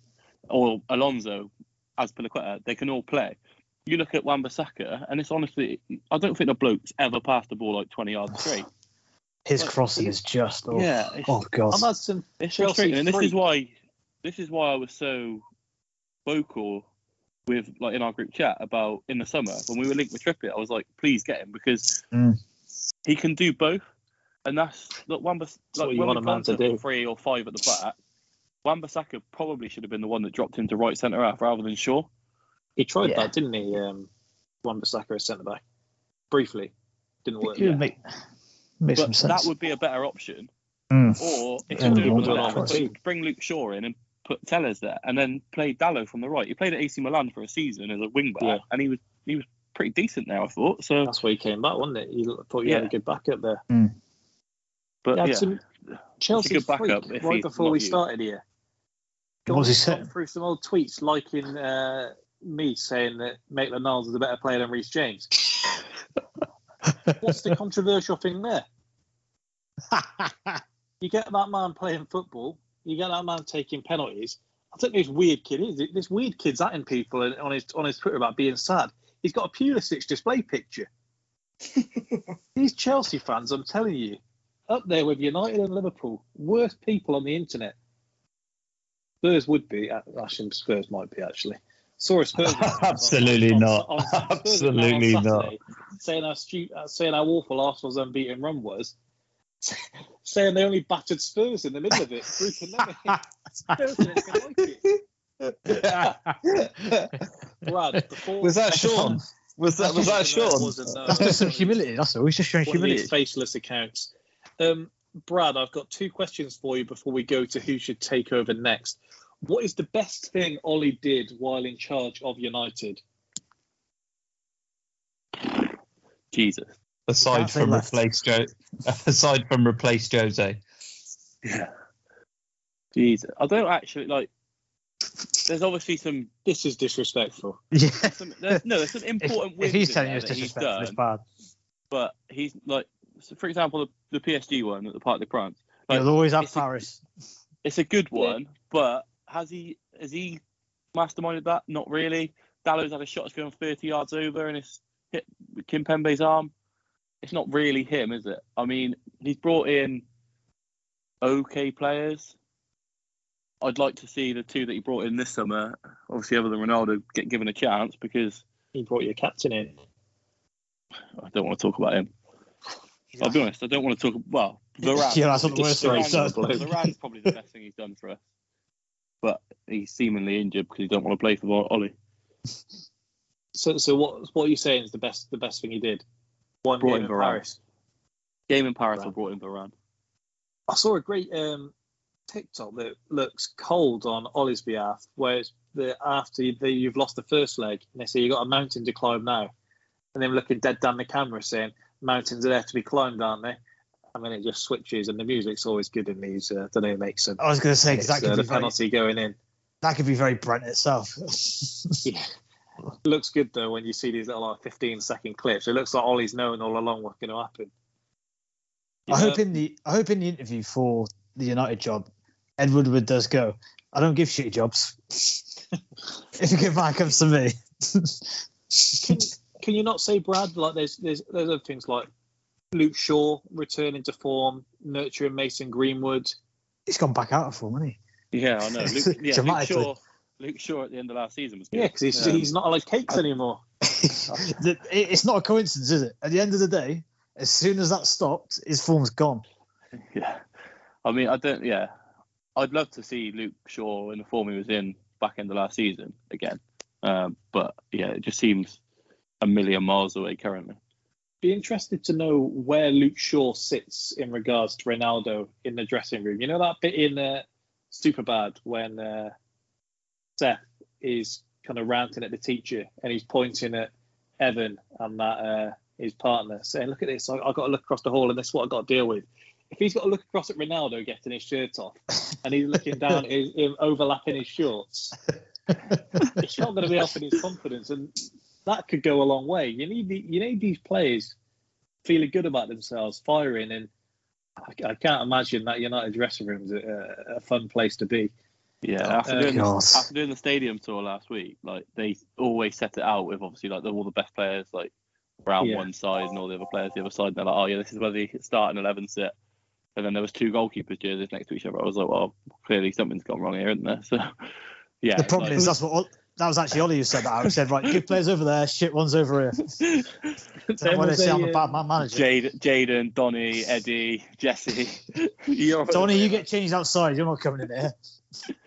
Or Alonso, Azpilicueta, they can all play. You look at Wan-Bissaka, and it's honestly, I don't think the bloke's ever passed the ball like 20 yards straight. his Like, crossing is just. Oh, Yeah, oh god. I've had some It's Chelsea frustrating, and this is why, this is why I was so vocal with like in our group chat about in the summer when we were linked with Trippier. I was like, please get him because Mm. he can do both, and that's look Wan-Bissaka. what Like, you when want a man to to do. three or five at the back, Wan-Bissaka probably should have been the one that dropped him to right centre half rather than Shaw. He tried Yeah. that, didn't he? Um, Wan Bissaka as centre back, briefly, didn't work. It would make make some But sense. that would be a better option. Mm. Or if you're doing more that, bring Luke Shaw in and put Telles there, and then play Dalot from the right. He played at AC Milan for a season as a wing back, Yeah. and he was he was pretty decent there, I thought. So, That's why he came back, wasn't it? He thought you had a good backup there. but yeah, some Chelsea good backup if right before we you. started here. What was he Gone- saying? Through some old tweets liking uh, me saying that Maitland Niles is a better player than Reece James. What's the controversial thing there? You get that man playing football, you get that man taking penalties. I think this weird kid is this weird kid's atting people and- on his on his Twitter about being sad. He's got a Pulisic display picture. These Chelsea fans, I'm telling you, up there with United and Liverpool, worst people on the internet. Spurs would be. uh, Actually, Spurs might be actually. Saw a Spurs. Absolutely on- not. on- on Absolutely not. Saying how stu- uh, saying how awful Arsenal's unbeaten run was. saying they only battered Spurs in the middle of it. Spurs didn't like it. Brad, Was that Sean? Was that was that Sean? wasn't. That's just some humility. That's all. He's just showing one humility. these faceless accounts. Um, Brad, I've got two questions for you before we go to who should take over next. What is the best thing Ollie did while in charge of United? Jesus. Aside from left. replace Joe, aside from replace Jose. Yeah. Jesus. I don't actually like. There's obviously some. This is disrespectful. Yeah. some there's, no, there's some important if wins he's in telling there you it's that he's disrespectful, it's bad. but he's like, so for example, the, the PSG one at the Parc des Princes. Like, You'll always have it's a- Paris. It's a good one, but has he has he masterminded that? Not really. Dalot's had a shot that's going 30 yards over and it's hit Kimpembe's arm. It's not really him, is it? I mean, he's brought in okay players. I'd like to see the two that he brought in this summer, obviously other than Ronaldo, get given a chance because He brought your captain in. I don't want to talk about him. I'll be honest, I don't want to talk. Well, Varane. Yeah, that's not the worst thing he's Varane's, done. Varane's probably the best thing he's done for us, but he's seemingly injured because he don't want to play for Ollie. So, so what? What are you saying is the best? The best thing he did? One Brought game in in Paris. Game in Paris, I Varane. brought in Varane. I saw a great um, TikTok that looks cold on Ollie's behalf, where it's the after the, you've lost the first leg, and they say you've got a mountain to climb now, and then looking dead down the camera saying mountains are there to be climbed, aren't they? I mean, it just switches, and the music's always good in these. Uh, don't know, makes sense. I was going to say because that uh, the very, penalty going in. that could be very Brent itself. Yeah. looks good though when you see these little like 15 second clips. It looks like Ollie's known all along what's going to happen. I hope in the I hope in the interview for the United job, Ed Woodward does go. I don't give shitty jobs. if you get back comes to me. Can, can you not say Brad? Like there's there's there's other things like Luke Shaw returning to form, nurturing Mason Greenwood. He's gone back out of form, hasn't he? Yeah, I know. Luke, yeah, Luke Dramatically. Shaw. Luke Shaw at the end of last season was good. Yeah, because he's, Um, he's not like cakes anymore. It's not a coincidence, is it? At the end of the day, as soon as that stopped, his form's gone. Yeah. I mean, I don't. Yeah, I'd love to see Luke Shaw in the form he was in back end of last season again. Um, but yeah, it just seems a million miles away currently. Be interested to know where Luke Shaw sits in regards to Ronaldo in the dressing room. You know that bit in uh, Superbad when uh, Seth is kind of ranting at the teacher, and he's pointing at Evan and that uh, his partner, saying, "Look at this! I, I've got to look across the hall, and this is what I've got to deal with." If he's got to look across at Ronaldo getting his shirt off, and he's looking down, at his, him overlapping his shorts, it's not going to be helping his confidence, and that could go a long way. You need the, you need these players feeling good about themselves, firing, and I, I can't imagine that United dressing room is a, a fun place to be. Yeah, Uh, after, doing, God. after doing the stadium tour last week, like they always set it out with obviously like all the best players like around Yeah. one side and all the other players the other side. And they're like, oh yeah, this is where the starting eleven sit. And then there was two goalkeepers jerseys next to each other. I was like, well, clearly something's gone wrong here, isn't there? So yeah, the problem like- is that's what Ol- that was actually Ollie who said that. I said, right, good players over there, shit ones over here. That's There they was say a, I'm a uh, bad man manager. Jade, Jadon, Donny, Eddie, Jesse. You're Tony, you get changed outside. You're not coming in here.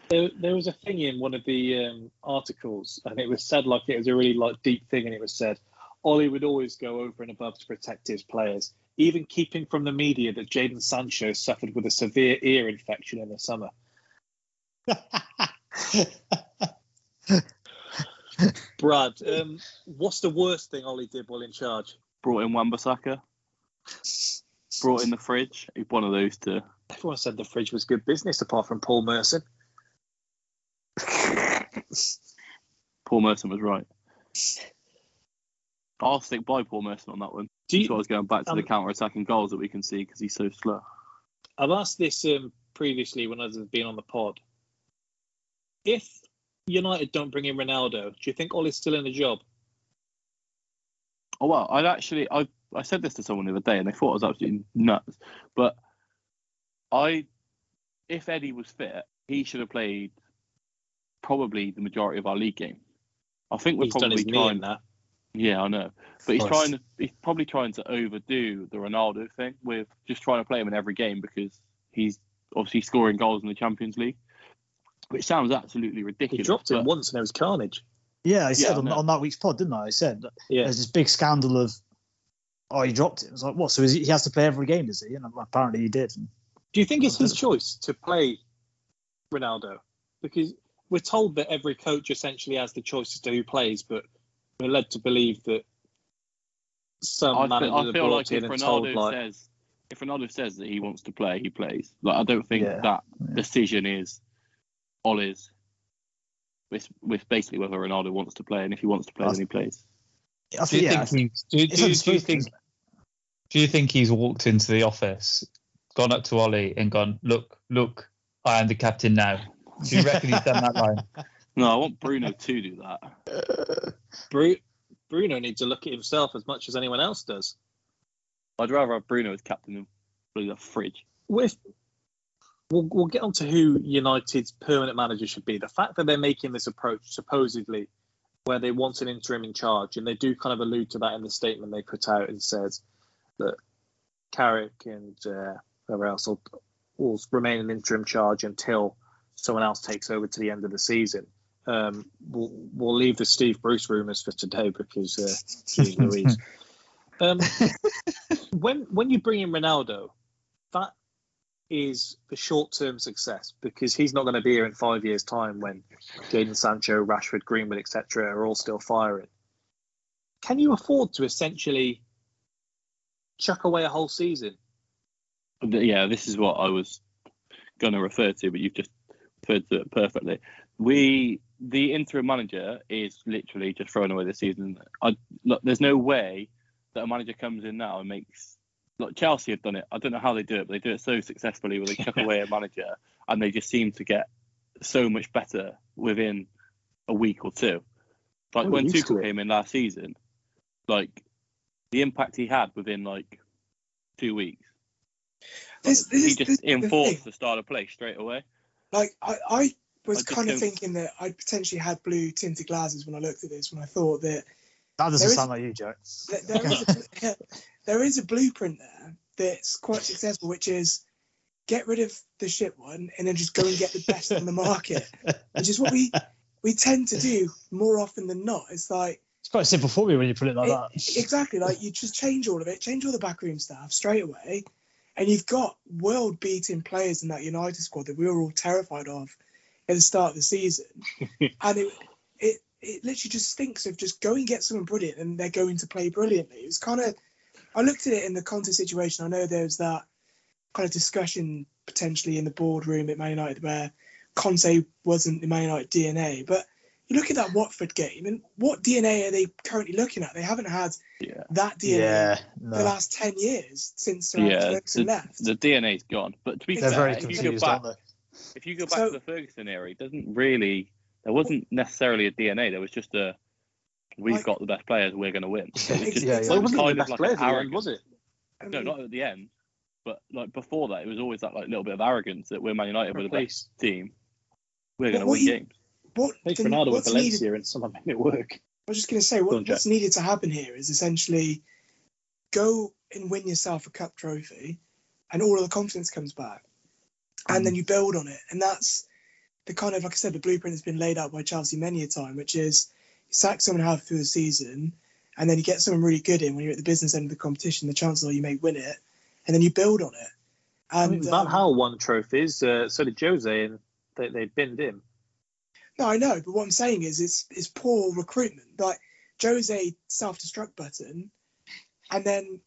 there, there was a thing in one of the um, articles, and it was said like it was a really like deep thing, and it was said Ollie would always go over and above to protect his players, even keeping from the media that Jadon Sancho suffered with a severe ear infection in the summer. Brad, um, what's the worst thing Ollie did while in charge? brought in Wan-Bissaka. Brought in the fridge. One of those two. Everyone said the fridge was good business, apart from Paul Merson. Paul Merson was right. I'll stick by Paul Merson on that one. Do you- That's why I was going back to the um, counter-attacking goals that we can see because he's so slow. I've asked this um, previously when others have been on the pod. If United don't bring in Ronaldo, do you think Ollie's still in the job? Oh well, I'd actually I I said this to someone the other day and they thought I was absolutely nuts. But I if Eddie was fit, he should have played probably the majority of our league game. I think we're He's done probably his knee trying in that. Yeah, I know. But he's trying to he's probably trying to overdo the Ronaldo thing with just trying to play him in every game because he's obviously scoring goals in the Champions League. Which sounds absolutely ridiculous. He ridiculous. dropped him but- once and it was carnage. Yeah, I said Yeah, I on, on that week's pod, didn't I? I said Yeah. there's this big scandal of, oh, he dropped it. I was like, what? So is he, he has to play every game, does he? And apparently he did. Do you think it's his choice to play Ronaldo? Because we're told that every coach essentially has the choice as to who plays, but we're led to believe that some I feel, managers I are feel like in if and told Ronaldo like, says if Ronaldo says that he wants to play, he plays. Like I don't think Yeah. that decision is Ollie's. With with basically whether Ronaldo wants to play, and if he wants to play, then he plays. Do you think, yeah, think he's, do, do, do you think do you think he's walked into the office, gone up to Ollie and gone, look, look, I am the captain now. Do you reckon he's done that line? No, I want Bruno to do that. Bru- Bruno needs to look at himself as much as anyone else does. I'd rather have Bruno as captain than bloody the fridge. With we'll, we'll get on to who United's permanent manager should be. The fact that they're making this approach supposedly where they want an interim in charge, and they do kind of allude to that in the statement they put out and says that Carrick and uh, whoever else will, will remain in interim charge until someone else takes over to the end of the season. Um, we'll, we'll leave the Steve Bruce rumours for today because, uh, Louise. Um, when when you bring in Ronaldo, that is for short term success because he's not going to be here in five years' time when Jadon Sancho, Rashford, Greenwood, etc. are all still firing. Can you afford to essentially chuck away a whole season? Yeah, this is what I was going to refer to, but you've just referred to it perfectly. We, the interim manager, is literally just throwing away the season. I, look, there's no way that a manager comes in now and makes. Look, Chelsea have done it. I don't know how they do it, but they do it so successfully where they chuck away a manager and they just seem to get so much better within a week or two. Like Oh, when Tuchel came in last season, like the impact he had within like two weeks. This, this he just the enforced thing. the style of play straight away. Like I, I was I kind of don't- thinking that I potentially had blue tinted glasses when I looked at this. When I thought that That doesn't There is- sound like you, Joe. that there is a, there is a blueprint there that's quite successful, which is get rid of the shit one and then just go and get the best on the market, which is what we we tend to do more often than not. It's like It's quite simple for me when you put it like it- that. exactly like you just change all of it, change all the backroom staff straight away, and you've got world beating players in that United squad that we were all terrified of at the start of the season. and it, it it literally just stinks of just go and get someone brilliant and they're going to play brilliantly. It was kind of, I looked at it in the Conte situation. I know there was that kind of discussion potentially in the boardroom at Man United where Conte wasn't the Man United DNA, but you look at that Watford game and what DNA are they currently looking at? They haven't had Yeah. that DNA Yeah, the last 10 years since Sir Yeah, Ferguson the, left. the DNA's gone. But to be They're fair, if you go back, if you go back So- to the Ferguson era, it doesn't really. There wasn't necessarily a DNA. There was just a. We've Like- got the best players. We're going to win. It was Ex- just- yeah, yeah. it Well, it was wasn't kind the of best like players an at the end, arrogance. was it? I No, not at the end. But like before that, it was always that like little bit of arrogance that we're Man United, we're the best team. We're going to win you- games. what, Take the- Ronaldo with Valencia needed, and somehow made it work. I was just going to say, what, on, Jack. what's needed to happen here is essentially go and win yourself a cup trophy, and all of the confidence comes back, and Mm. then you build on it. And that's the kind of, like I said, the blueprint has been laid out by Chelsea many a time, which is you sack someone half through the season, and then you get someone really good in when you're at the business end of the competition. The chances are you may win it, and then you build on it. I And mean, Van um, won trophies, uh, so did Jose, and they, they binned him. No, I know, but what I'm saying is it's it's poor recruitment. Like Jose self-destruct button, and then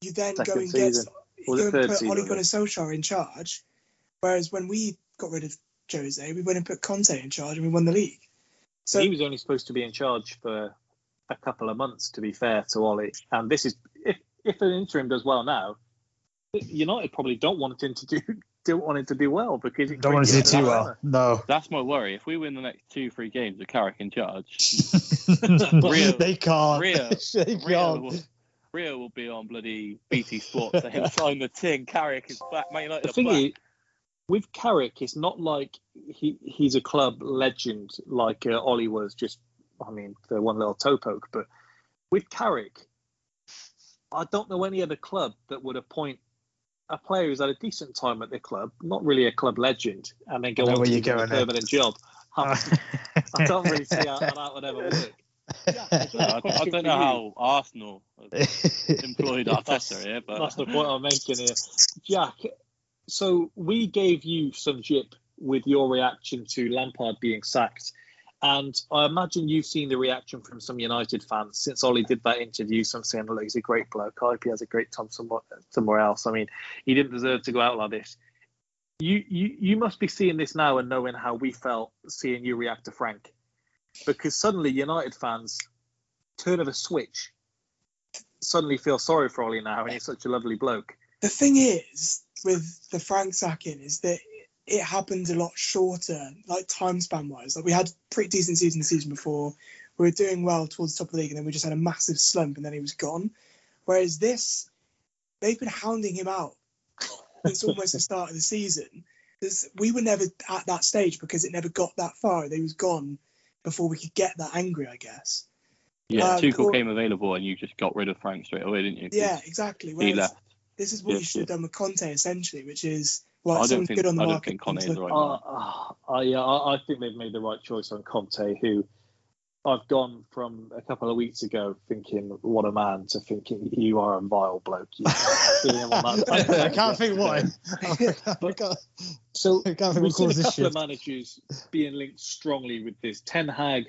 you then Second go and get season. you go and put Ole Gunnar? Solskjaer in charge. Whereas when we got rid of Jose, we went and put Conte in charge and we won the league. So he was only supposed to be in charge for a couple of months, to be fair to Ollie. And this is if if an interim does well now, United probably don't want him to do don't want him to do well because it Don't want to do too dilemma. well. No. That's my worry. If we win the next two, three games with Carrick in charge, Real- they can't. Real- they Rio can't. will, Rio will be on bloody BT Sports saying sign the tin. Carrick is back. Man United The are thing back. is, with Carrick, it's not like he he's a club legend like uh, Ollie was. Just, I mean, the one little toe poke. But with Carrick, I don't know any other club that would appoint a player who's had a decent time at the club, not really a club legend, and then go on where to you're get a going there. permanent job. I, I don't really see how, how that would ever work. I, I don't know how Arsenal employed Arteta here, but That's the point I'm making here. Jack, so we gave you some jip with your reaction to Lampard being sacked. And I imagine you've seen the reaction from some United fans since Ollie did that interview. Some saying, look, he's a great bloke. I hope he has a great time somewhere, somewhere else. I mean, he didn't deserve to go out like this. You, you, you must be seeing this now and knowing how we felt seeing you react to Frank. Because suddenly United fans turn of a switch, suddenly feel sorry for Ollie now, and he's such a lovely bloke. The thing is with the Frank sacking is that it happened a lot shorter, like time span wise. Like we had pretty decent season the season before. We were doing well towards the top of the league, and then we just had a massive slump, and then he was gone. Whereas this, they've been hounding him out since almost the start of the season. This, we were never at that stage because it never got that far. They was gone before we could get that angry, I guess. yeah, Um, Tuchel or- came available and you just got rid of Frank straight away, didn't you? Yeah, exactly. He left. This is what Yeah, you should have done with Conte, essentially, which is I well, don't think- good on the I don't market. think Conte come is to the right Uh, uh, I, yeah, I, I think they've made the right choice on Conte, who I've gone from a couple of weeks ago thinking, what a man, to thinking, you are a vile bloke. You see him on that- I can't think why. I So I can't think we've what seen a caused this couple of managers being linked strongly with this. Ten Hag,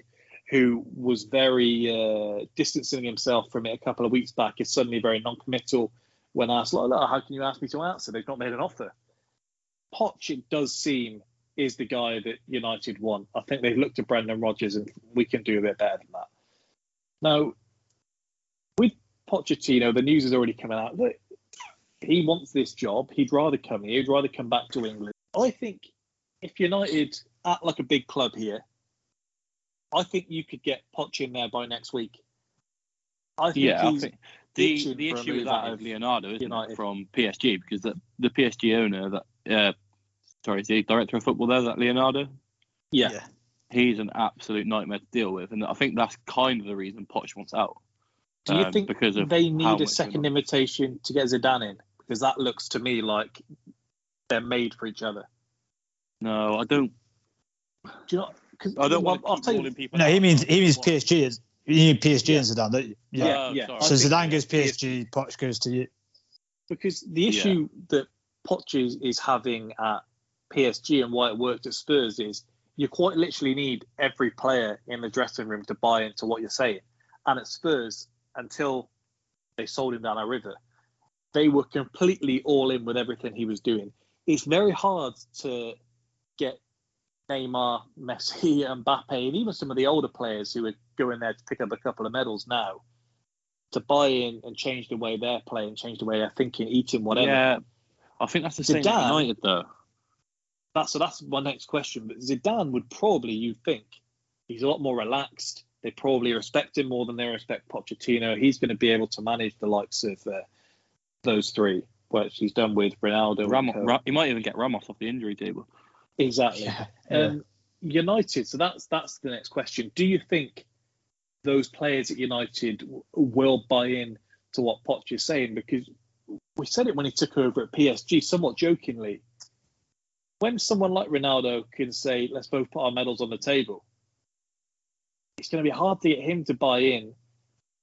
who was very uh, distancing himself from it a couple of weeks back, is suddenly very non-committal when I asked, like, "Look, how can you ask me to answer? They've not made an offer. Poch, it does seem, is the guy that United want. I think they've looked at Brendan Rodgers and we can do a bit better than that. Now, with Pochettino, the news is already coming out that he wants this job. He'd rather come here. He'd rather come back to England. I think if United act like a big club here, I think you could get Poch in there by next week. I think Yeah, I think the the issue with out that of Leonardo isn't United. it, from PSG because the the PSG owner that uh, sorry, is the director of football there that Leonardo? Yeah. He's an absolute nightmare to deal with, and I think that's kind of the reason Poch wants out. Do you um, think because of they need a second invitation to get Zidane in? Because that looks to me like they're made for each other. No, I don't. Do you know? I don't want to I'll keep tell you. people. No, he means he means PSG. Is, you need PSG and Zidane. don't you? Yeah. Oh, yeah. sorry. So think Zidane goes PSG, Poch goes to you. because the issue that Poch is, is having at PSG and why it worked at Spurs is you quite literally need every player in the dressing room to buy into what you're saying. And at Spurs, until they sold him down a river, they were completely all in with everything he was doing. It's very hard to get Neymar, Messi, and Mbappe, and even some of the older players who are going there to pick up a couple of medals now to buy in and change the way they're playing, change the way they're thinking, eating, whatever. Yeah, I think that's the same Zidane- at United though. That's so that's my next question. But Zidane would probably, you think, he's a lot more relaxed. They probably respect him more than they respect Pochettino. He's going to be able to manage the likes of uh, those three, which he's done with Ronaldo. Ram- Ra- he might even get Ramos off the injury table. Exactly. Yeah, Um, United. So that's that's the next question. Do you think those players at United will buy in to what Poch is saying? Because we said it when he took over at PSG, somewhat jokingly. When someone like Ronaldo can say, "Let's both put our medals on the table," it's going to be hard to get him to buy in,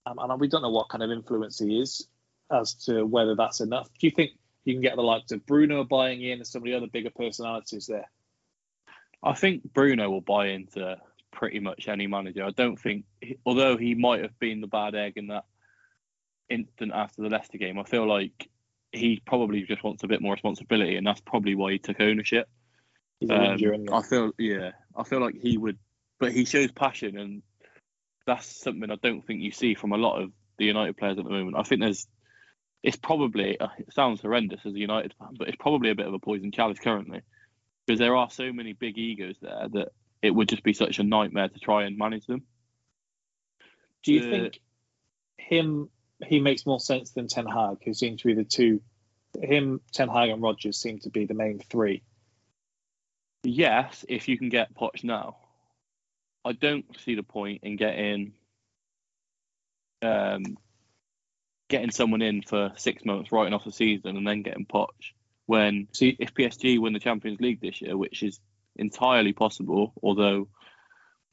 um, and we don't know what kind of influence he is as to whether that's enough. Do you think you can get the likes of Bruno buying in and some of the other bigger personalities there? I think Bruno will buy into pretty much any manager. I don't think, although he might have been the bad egg in that instant after the Leicester game, I feel like he probably just wants a bit more responsibility, and that's probably why he took ownership. He's Um. I feel, yeah, I feel like he would, but he shows passion, and that's something I don't think you see from a lot of the United players at the moment. I think there's, it's probably, uh, it sounds horrendous as a United fan, but it's probably a bit of a poison chalice currently, because there are so many big egos there that it would just be such a nightmare to try and manage them. Do you Uh, think him he makes more sense than Ten Hag, who seem to be the two? Him, Ten Hag, and Rodgers seem to be the main three. Yes, if you can get Poch now. I don't see the point in getting um, getting someone in for six months, writing off the season, and then getting Poch. When See, if PSG win the Champions League this year, which is entirely possible, although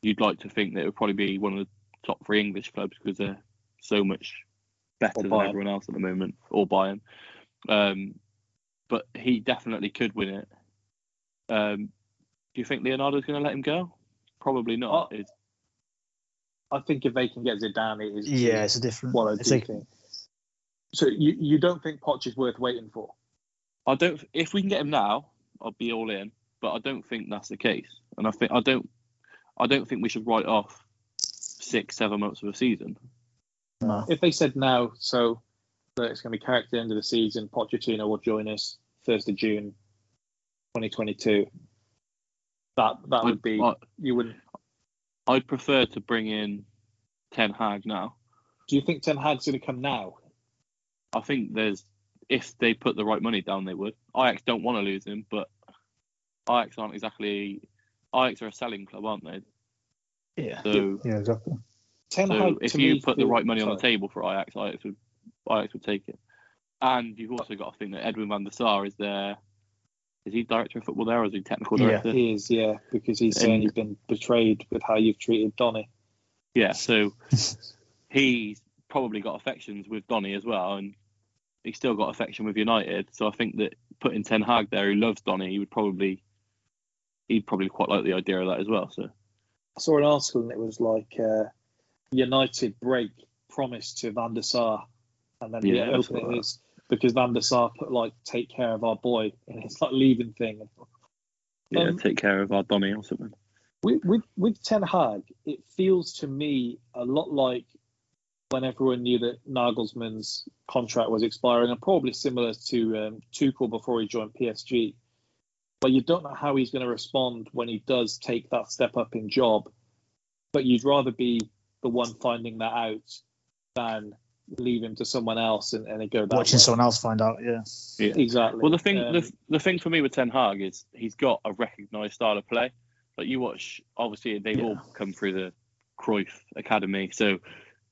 you'd like to think that it would probably be one of the top three English clubs because they're so much better than everyone else at the moment, or Bayern. Um, but he definitely could win it. Um, do you think Leonardo's going to let him go? Probably not. It's- I think if they can get Zidane, it is Yeah, it's a different. what I it's do like- think. So you you don't think Poch is worth waiting for? I don't. If we can get him now, I'll be all in. But I don't think that's the case. And I think I don't. I don't think we should write off six, seven months of a season. No. If they said now, so that it's going to be carried at the end of the season, Pochettino will join us first of June, 2022. That that would be I, you wouldn't. I'd prefer to bring in Ten Hag now. Do you think Ten Hag's going to come now? I think there's if they put the right money down, they would. Ajax don't want to lose him, but Ajax aren't exactly. Ajax are a selling club, aren't they? Yeah. So, Yeah, exactly. Ten so if you put the feels- right money on the table for Ajax, Ajax would Ajax would take it. And you've also got to think that Edwin van der Sar is there. Is he director of football there, or is he technical director? Yeah. director? He is, yeah, because he's saying And- you've been betrayed with how you've treated Donny. Yeah, so he's probably got affections with Donny as well, and he's still got affection with United. So I think that putting Ten Hag there, who loves Donny, he would probably he'd probably quite like the idea of that as well. So I saw an article and it was like uh, United break promise to Van der Sar, and then Yeah, yeah, I open saw it because Van der Sar put like take care of our boy, and it's like leaving thing. yeah, Um, take care of our Donny or something. With, with with Ten Hag, it feels to me a lot like when everyone knew that Nagelsmann's contract was expiring, and probably similar to um, Tuchel before he joined PSG. But you don't know how he's going to respond when he does take that step up in job. But you'd rather be the one finding that out than leave him to someone else and, and go that Watching way. someone else find out. Yeah. Yeah. Exactly. Well, the thing Um, the, the thing for me with Ten Hag is he's got a recognised style of play. Like you watch, obviously they've all come through the Cruyff Academy, so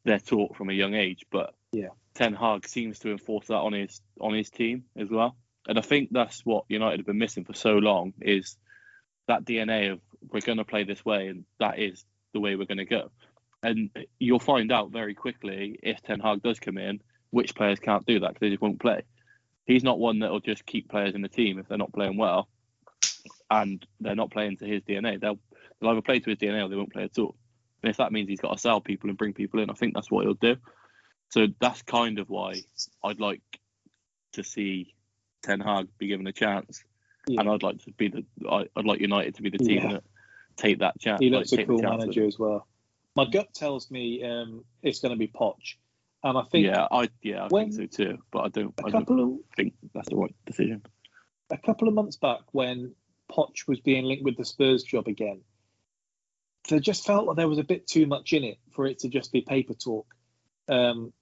they're taught from a young age. But Yeah. Ten Hag seems to enforce that on his on his team as well. And I think that's what United have been missing for so long is that DNA of we're going to play this way and that is the way we're going to go. And you'll find out very quickly if Ten Hag does come in, which players can't do that because they just won't play. He's not one that'll just keep players in the team if they're not playing well and they're not playing to his DNA. They'll They'll either play to his DNA or they won't play at all. And if that means he's got to sell people and bring people in, I think that's what he'll do. So that's kind of why I'd like to see Ten Hag be given a chance, Yeah. and I'd like to be the I- I'd like United to be the team Yeah. that take that chance. He like, looks a cool manager as well. My gut tells me um, it's going to be Poch, and I think Yeah, I yeah I think so too. But I don't I don't of think that's the right decision. a couple of months back when Poch was being linked with the Spurs job again, there just felt like there was a bit too much in it for it to just be paper talk. Um,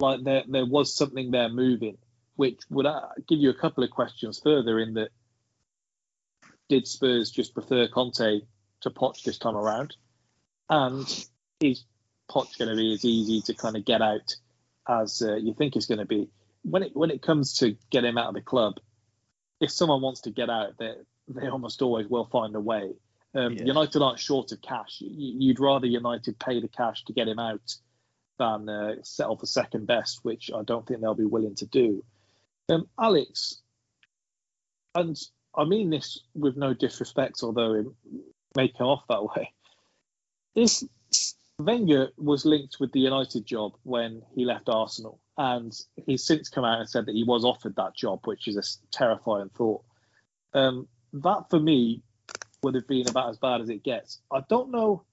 like there there was something there moving, which would uh, give you a couple of questions further. In that, did Spurs just prefer Conte to Poch this time around, and is Poch going to be as easy to kind of get out as uh, you think it's going to be? When it when it comes to get him out of the club, if someone wants to get out, they they almost always will find a way. Um, Yeah. United aren't short of cash. You- You'd rather United pay the cash to get him out than uh, settle for second best, which I don't think they'll be willing to do. Um, Alex, and I mean this with no disrespect, although it may come off that way. If Wenger was linked with the United job when he left Arsenal, and he's since come out and said that he was offered that job, which is a terrifying thought. Um, that for me would have been about as bad as it gets. I don't know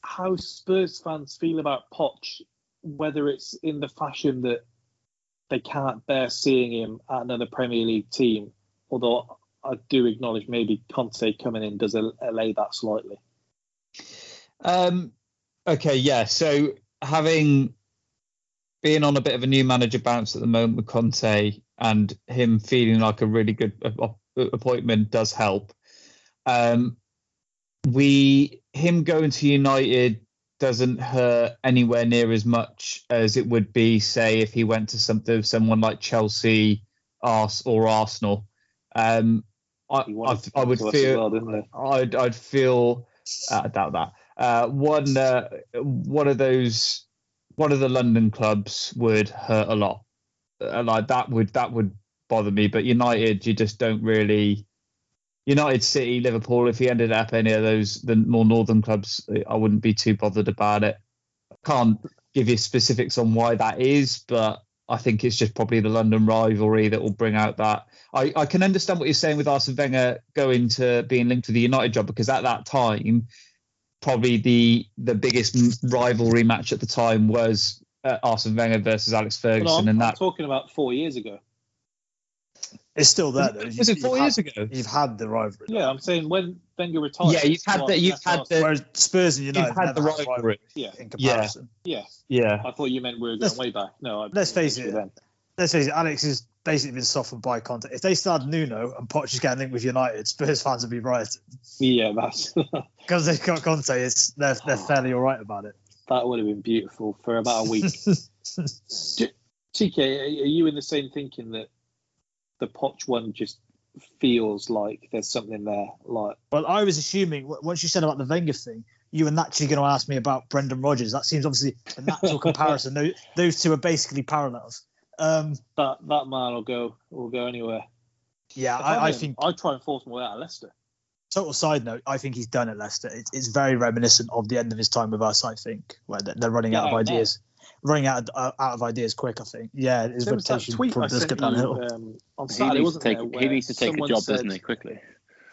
how Spurs fans feel about Poch, whether it's in the fashion that they can't bear seeing him at another Premier League team, although I do acknowledge maybe Conte coming in does al- allay that slightly. Um, okay, yeah. So having being on a bit of a new manager bounce at the moment with Conte and him feeling like a really good appointment does help. Um, we him going to United doesn't hurt anywhere near as much as it would be, say, if he went to something someone like Chelsea, Ars or Arsenal. Um, I, I, would to us as feel well. I'd I'd feel uh, I doubt that. Uh, one uh, one of those one of the London clubs would hurt a lot. Uh, like that would that would bother me. But United, you just don't really. United City, Liverpool. If he ended up any of those the more northern clubs, I wouldn't be too bothered about it. I can't give you specifics on why that is, but I think it's just probably the London rivalry that will bring out that. I, I can understand what you're saying with Arsene Wenger going to being linked to the United job because at that time, probably the the biggest rivalry match at the time was uh, Arsene Wenger versus Alex Ferguson, I'm, and I'm that talking about four years ago. It's still there though. was it You've four had- years ago? You've had the rivalry. Yeah, I'm saying when Wenger retired. yeah, you've had well, the you've had not- the Whereas Spurs and United you've had the had a rivalry. Yeah, in comparison. yeah. Yeah, I thought you meant we were going Let's- way back. No, I, let's face it. Then. Let's face it, Alex has basically been softened by Conte. If they started Nuno and Poch is getting linked with United, Spurs fans would be rioting Yeah, that's because they've got Conte. It's they're they're fairly all right about it. that would have been beautiful for about a week. TK, are are you in the same thinking that the Poch one just feels like there's something there? Like, Well, I was assuming once you said about the Wenger thing, you were naturally going to ask me about Brendan Rodgers. That seems obviously a natural comparison. Those, those two are basically parallels. Um, that that man will go will go anywhere. yeah, I, I think. I'd try and force my way out of Leicester. Total side note, I think he's done at Leicester. It's, it's very reminiscent of the end of his time with us. I think where they're, running Get out of ideas. Ideas, running out of, uh, out of ideas quick. I think. Yeah, his There was that reputation tweet I probably does sent go downhill. you um, on he Saturday, needs to wasn't take there? he needs to take a job, said- doesn't he? Quickly.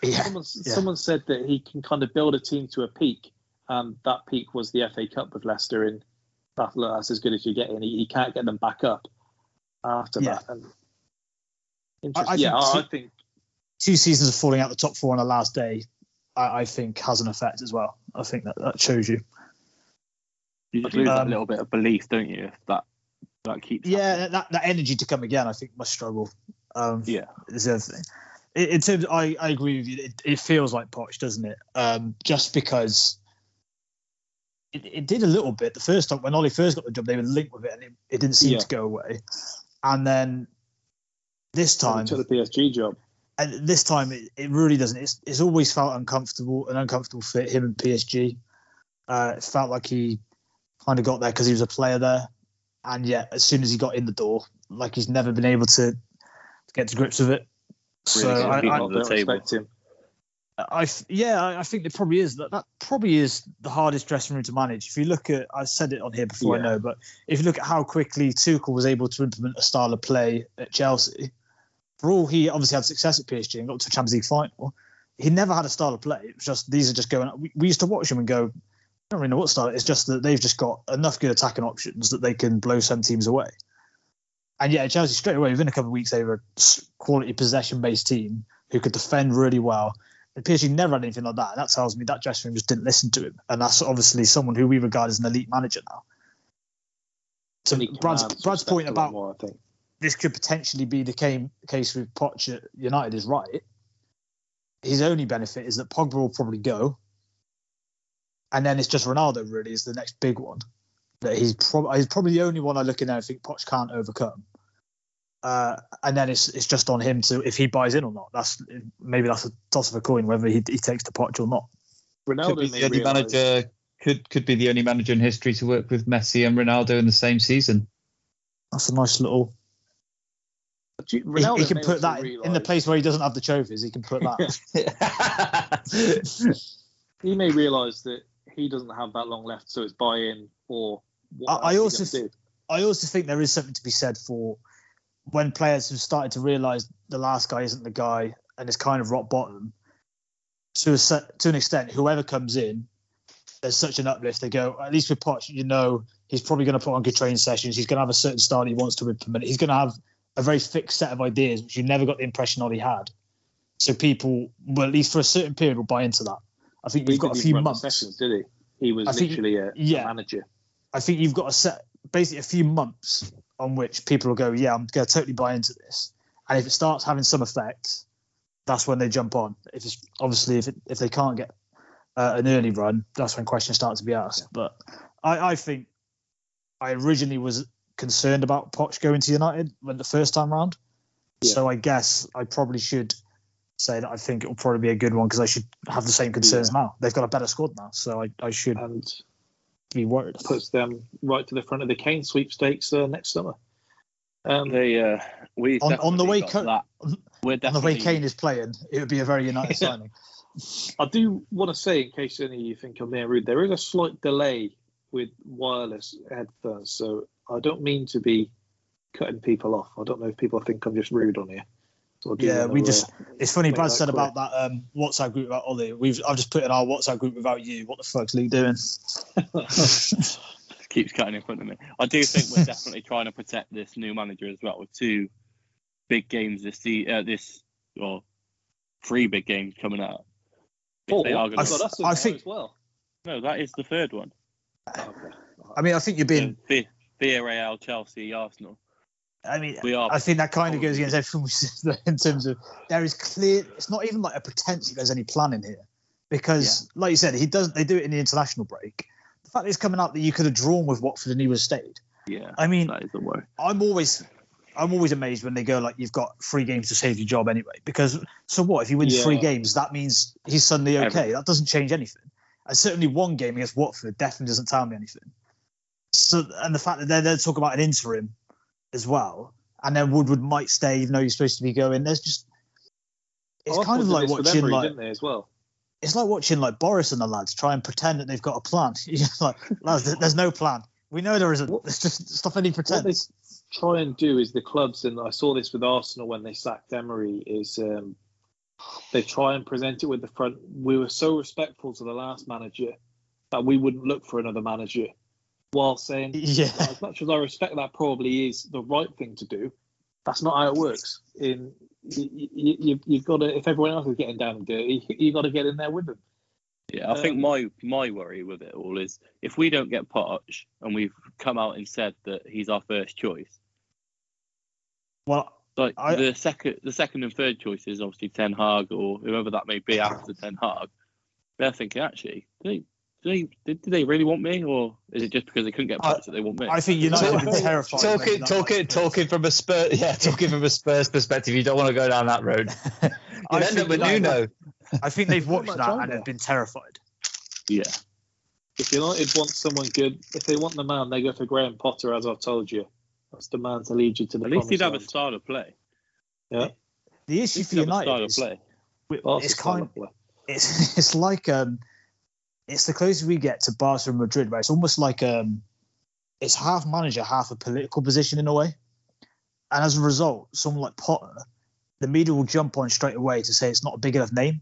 yeah, Someone, Yeah. someone said that he can kind of build a team to a peak, and that peak was the FA Cup with Leicester, and that, that's as good as you get, and he, he can't get them back up after Yeah. that. And I interesting. yeah, think I, I two- think two seasons of falling out the top four on the last day, I, I think has an effect as well. I think that that shows you. You just lose that Um, little bit of belief, don't you? If that that keeps. Yeah, that, that energy to come again, I think must struggle. Um, Yeah. is the other thing. In, in terms, I, I agree with you. It, it feels like Poch, doesn't it? Um, just because it, it did a little bit the first time when Ollie first got the job, they were linked with it, and it, it didn't seem Yeah. to go away. And then this time, took the PSG job. and this time it, it really doesn't. It's, it's always felt uncomfortable, an uncomfortable fit him and PSG. Uh, it felt like he kind of got there because he was a player there, and yet as soon as he got in the door, like he's never been able to, to get to grips with it. So Really I, keep I, the don't table. respect him. I f- yeah, I I think it probably is. That that probably is the hardest dressing room to manage. If you look at, I said it on here before, I know, but if you look at how quickly Tuchel was able to implement a style of play at Chelsea, for all he obviously had success at PSG and got to a Champions League final, he never had a style of play. It was just these are just going. We, we used to watch him and go, I don't really know what style. It's just that they've just got enough good attacking options that they can blow some teams away. And yeah, Chelsea straight away within a couple of weeks they were a quality possession based team who could defend really well. And PSG never had anything like that. And that tells me that dressing room just didn't listen to him. And that's obviously someone who we regard as an elite manager now. So Brad's, Brad's point about more, I think. this could potentially be the came, case with Poch at United is right. His only benefit is that Pogba will probably go. And then it's just Ronaldo really is the next big one. That he's, prob- he's probably the only one I look in there and think Poch can't overcome. Uh, and then it's it's just on him to if he buys in or not. That's maybe that's a toss of a coin whether he, he takes the Poch or not. Ronaldo Could be the only realise- manager. Could could be the only manager in history to work with Messi and Ronaldo in the same season. That's a nice little. You- He, Ronaldo he can put that in- in the place where he doesn't have the trophies. He can put that. he may realise that he doesn't have that long left, so it's buy in or I, I also he do? I also think there is something to be said for when players have started to realise the last guy isn't the guy and it's kind of rock bottom. To a set, to an extent, whoever comes in, there's such an uplift. They go at least with Poch, you know, he's probably going to put on good training sessions. He's going to have a certain style he wants to implement. He's going to have a very fixed set of ideas, which you never got the impression Ollie had. So people, well, at least for a certain period, will buy into that. I think He you've got a few even run the months. Sessions, did he? He was I literally a, a yeah. manager. I think you've got a set basically a few months on which people will go, yeah, I'm going to totally buy into this. And if it starts having some effect, that's when they jump on. If it's obviously if it, if they can't get uh, an early run, that's when questions start to be asked. But I, I think I originally was concerned about Poch going to United when the first time round. So I guess I probably should say that I think it will probably be a good one because I should have the same concerns now. They've got a better squad now, so I, I should and be worried. Puts them right to the front of the Kane sweepstakes uh, next summer. Um, They, uh, we on, on the way got Co- that. We're on the way Kane is playing, it would be a very United signing. I do want to say, in case any of you think I'm being rude, there is a slight delay with wireless headphones, so I don't mean to be cutting people off. I don't know if people think I'm just rude on here. So I Yeah, we uh, just. It's funny. make Brad said clear. about that um, WhatsApp group about Ollie. We've I've just put in our WhatsApp group without you. What the fuck's Luke doing? keeps cutting in front of me. I do think we're definitely trying to protect this new manager as well with two big games this se- uh, this or three big games coming out. If Four? they are gonna- I, that's I I think- as well. no, that is the third one. I mean, I think you're being. Vi- Villarreal, Chelsea, Arsenal. I mean. I think that kind of goes against everything we said in terms of there is clear. It's not even like a pretense that there's any plan in here, because like you said, he does. They do it in the international break. The fact that it's coming out that you could have drawn with Watford and he was stayed. Yeah, I mean, that is the worry. I'm always I'm always amazed when they go like you've got three games to save your job anyway. Because so what if he wins three games? That means he's suddenly okay. Every- That doesn't change anything. And certainly one game against Watford definitely doesn't tell me anything. So and the fact that they're, they're talking about an interim as well, and then Woodward might stay even though he's supposed to be going. There's just it's Arsenal kind of like watching Emery, like as well? it's like watching like Boris and the lads try and pretend that they've got a plan. Like lads, there's no plan. We know there isn't. It's just stuff any What they try and do is the clubs, and I saw this with Arsenal when they sacked Emery, is um, they try and present it with the front. We were so respectful to the last manager that we wouldn't look for another manager, while saying, Yeah. as much as I respect that probably is the right thing to do, that's not how it works. In you, you, you, you've got to, if everyone else is getting down and dirty, you you've got to get in there with them. Yeah, I think Um, my my worry with it all is if we don't get Poch and we've come out and said that he's our first choice, Well, like I- the second the second and third choice is obviously Ten Hag or whoever that may be after Ten Hag. They're thinking actually, do they, do they did, do they really want me or is it just because they couldn't get I- Poch that they want me? I think United have been terrified. Talking, talking, talking from a Spurs, yeah, talking from a Spurs perspective, you don't want to go down that road. You I end think up with United- Nuno. I think they've watched that and have been terrified. yeah, If United want someone good, if they want the man, they go for Graham Potter, as I've told you. That's the man to lead you to the at least he'd have a style of play. Yeah. The At issue for he'd have a United is play. we- it's kind of play. it's it's like um, it's the closer we get to Barca and Madrid, right? it's almost like um, it's half manager, half a political position in a way. And as a result, someone like Potter, the media will jump on straight away to say it's not a big enough name,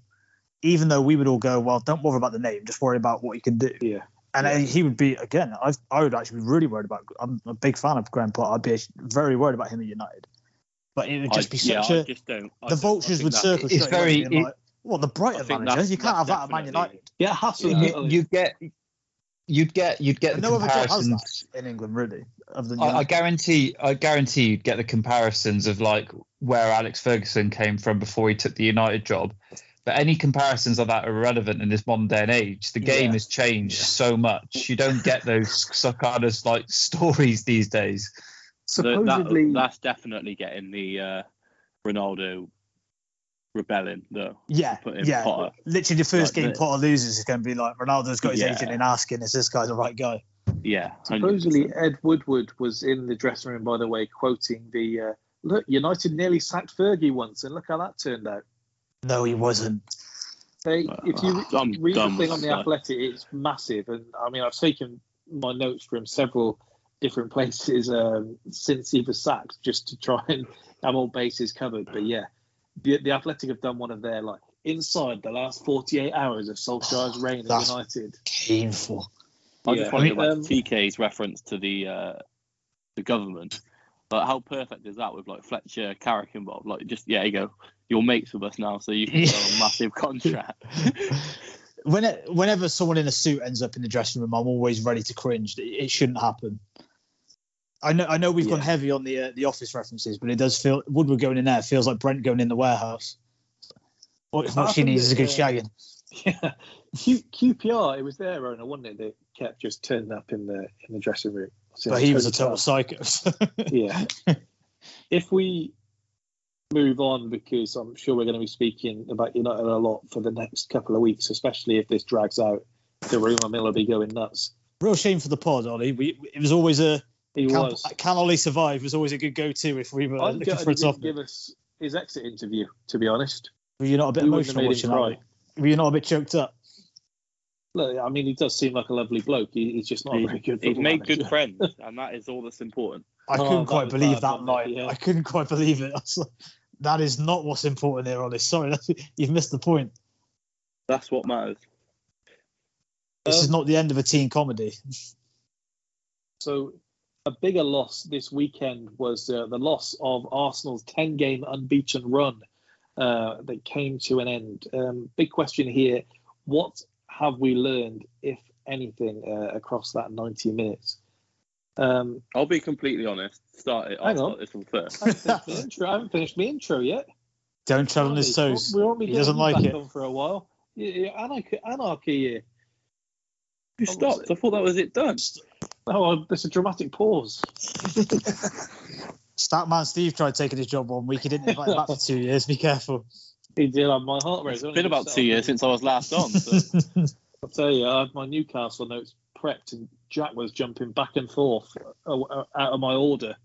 even though we would all go, well, don't worry about the name, just worry about what you can do. Yeah. And Yeah. he would be again. I I would actually be really worried about. I'm a big fan of Graham Potter. I'd be very worried about him at United. But it would just I- be yeah, such I a. just don't- I the I vultures would circle. It's straight very- it- like, well, the Brighton think manager. that's- You can't have that at Man United. Yeah, You, you get you'd get you'd get And the no other club has comparisons. in England, really. Other than I, I guarantee I guarantee you'd get the comparisons of like where Alex Ferguson came from before he took the United job. But any comparisons of that are irrelevant in this modern day and age. The game Yeah. has changed so much. You don't get those so- kind of like stories these days. So that- Supposedly- that's definitely getting the uh, Ronaldo rebelling, though. Yeah, to put in yeah. Potter. Literally, the first Like game the- Potter loses is going to be like Ronaldo's got his Yeah. agent in asking, is this guy the right guy? Yeah. 100%. Supposedly, Ed Woodward was in the dressing room, by the way, quoting the uh, look. United nearly sacked Fergie once, and look how that turned out. No, he wasn't. They, if you Uh, I'm read the thing on the that. Athletic, it's massive, and I mean, I've taken my notes from several different places um, since he was sacked, just to try and have all bases covered. But yeah, the, the Athletic have done one of their like inside the last 48 hours of Solskjaer's reign at That's- United. Painful. I Yeah. just want to I go mean, back um, TK's reference to the uh, the government. But how perfect is that with like Fletcher, Carrick involved? Like, just yeah, you go. You're mates with us now, so you can go on a massive contract. When it, whenever someone in a suit ends up in the dressing room, I'm always ready to cringe. It, it shouldn't happen. I know, I know we've gone heavy on the uh, the office references, but it does feel Woodward going in there feels like Brent going in the warehouse. What, what she needs is a good uh, shagging. Yeah, Q, QPR. It was their owner, wasn't it? That kept just turning up in the in the dressing room. But he was a total psycho. yeah. if we move on, because I'm sure we're going to be speaking about United a lot for the next couple of weeks, especially if this drags out. The rumour mill will be going nuts. Real shame for the pod, Ollie. We, it was always a He can, was. can Ollie survive was always a good go-to if we were I'm looking for a he topic. give us his exit interview. To be honest, Were you not a bit we wouldn't emotional watching that? Were you not a bit choked up? Look, I mean, he does seem like a lovely bloke. He, he's just not a He- very good. he's football made manager. good friends, and that is all that's important. I Oh, couldn't that quite was believe bad, that wasn't it? line. Yeah. I couldn't quite believe it. Like, that is not what's important here, Ollie. Sorry, that's, you've missed the point. That's what matters. This Um, is not the end of a teen comedy. So, a bigger loss this weekend was uh, the loss of Arsenal's 10 game unbeaten run uh, that came to an end. Um, big question here what have we learned, if anything, uh, across that 90 minutes? Um, I'll be completely honest. Start it. I'll Hang start on. this one first. I haven't finished my intro. I haven't finished my intro yet. Don't tread on his toes. We won't be He doesn't you like back it. on for a while. Yeah, yeah, anarchy, anarchy here. You stopped. I thought that was it done. Oh, there's a dramatic pause. Statman Steve tried taking his job one week. He didn't invite him back for two years. Be careful. He did have my heart rate. It's been about two years since I was last on. So. I'll tell you, I had my Newcastle notes prepped, and Jack was jumping back and forth uh, uh, out of my order.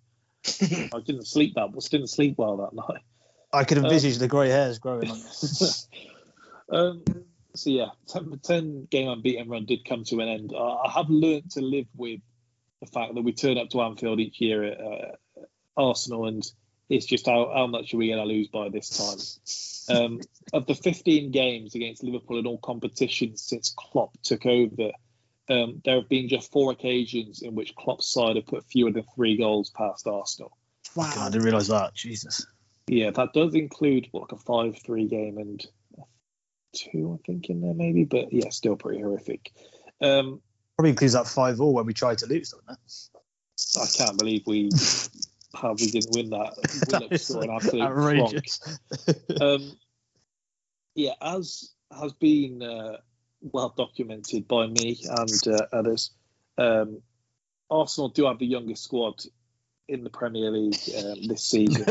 I didn't sleep that, didn't sleep well that night. I could Um, envisage the grey hairs growing on. um, so yeah, 10, 10 game unbeaten run did come to an end. I, I have learnt to live with the fact that we turn up to Anfield each year at uh, Arsenal, and it's just how, how much are we going to lose by this time? Um, of the 15 games against Liverpool in all competitions since Klopp took over, um, there have been just four occasions in which Klopp's side have put fewer than three goals past Arsenal. Wow. I didn't realise that. Jesus. Yeah, that does include what, like a five-three game and two, I think, in there maybe. But yeah, still pretty horrific. Um, Probably includes that 5 0 when we tried to lose, doesn't it? I can't believe we how we didn't win that. That Willock scored an absolute outrageous. Um, yeah, as has been uh, well documented by me and uh, others, um, Arsenal do have the youngest squad in the Premier League um, this season.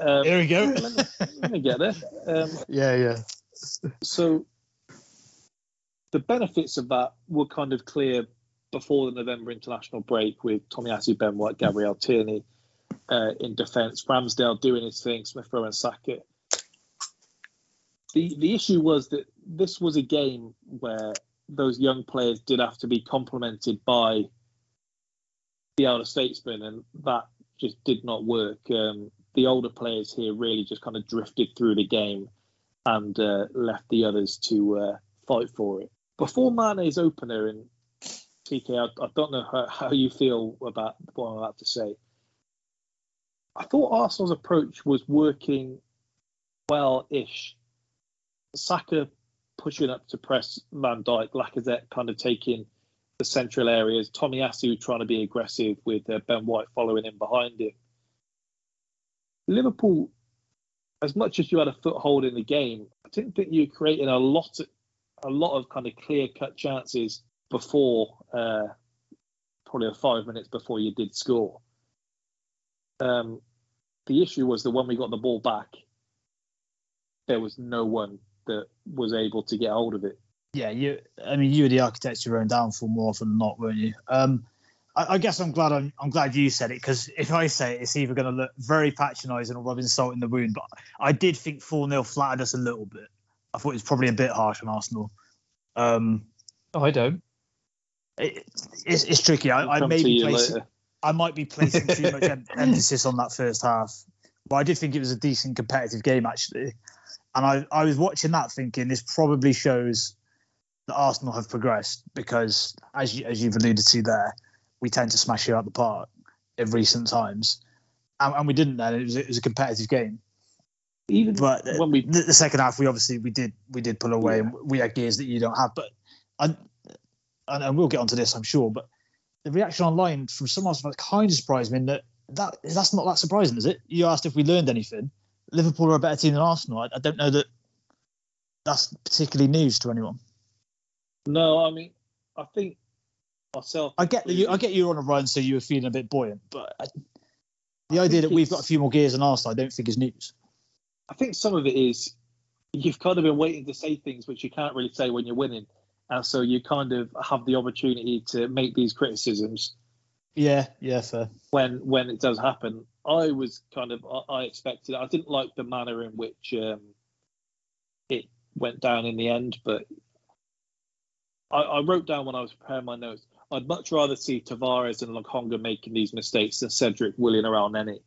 Um, Here we go. Let me, let me get there. Um, Yeah, yeah. so the benefits of that were kind of clear before the November international break with Tommy Tomiyasu Ben White, Gabriel Tierney uh, in defence, Ramsdale doing his thing, Smith Rowe and Saka The the issue was that this was a game where those young players did have to be complemented by the elder statesmen, and that just did not work. Um, the older players here really just kind of drifted through the game and uh, left the others to uh, fight for it. Before Mane's opener, and TK, I, I don't know how, how, you feel about what I'm about to say. I thought Arsenal's approach was working well-ish. Saka pushing up to press Van Dijk, Lacazette kind of taking the central areas, Tomiyasu trying to be aggressive with uh, Ben White following him behind him. Liverpool, as much as you had a foothold in the game, I didn't think you were creating a lot, of, a lot of kind of clear-cut chances before, uh, probably five minutes before you did score. Um, the issue was that when we got the ball back, there was no one that was able to get hold of it. Yeah, you. I mean, you were the architect of your own downfall more often than not, weren't you? Um, I, I, guess I'm glad I'm, I'm glad you said it because if I say it, it's either going to look very patronising or rubbing salt in the wound. But I did think 4 0 flattered us a little bit. I thought it was probably a bit harsh on Arsenal. Um, oh, I don't. It, it's, it's tricky. I, I may be placing, I might be placing too much emphasis on that first half, but I did think it was a decent competitive game actually. And I, I was watching that thinking this probably shows that Arsenal have progressed because, as you, as you've alluded to there, we tend to smash you out the park in recent times, and, and we didn't. Then it was, it was a competitive game. Even but uh, when we the, the, second half, we obviously we did we did pull away, yeah. and we had gears that you don't have. But and, and we'll get onto this, I'm sure. But the reaction online from some Arsenal fans kind of surprised me in that that that's not that surprising, is it? You asked if we learned anything. Liverpool are a better team than Arsenal. I, I don't know that that's particularly news to anyone. No, I mean, I think myself. I get that you. I get you're on a run, so you were feeling a bit buoyant. But I, the I idea that we've got a few more gears than Arsenal, I don't think is news. I think some of it is you've kind of been waiting to say things which you can't really say when you're winning, and so you kind of have the opportunity to make these criticisms. Yeah, yeah, sir. When when it does happen, I was kind of I expected. I didn't like the manner in which um, it went down in the end, but I, I, wrote down when I was preparing my notes. I'd much rather see Tavares and Lokonga making these mistakes than Cedric Willian around any,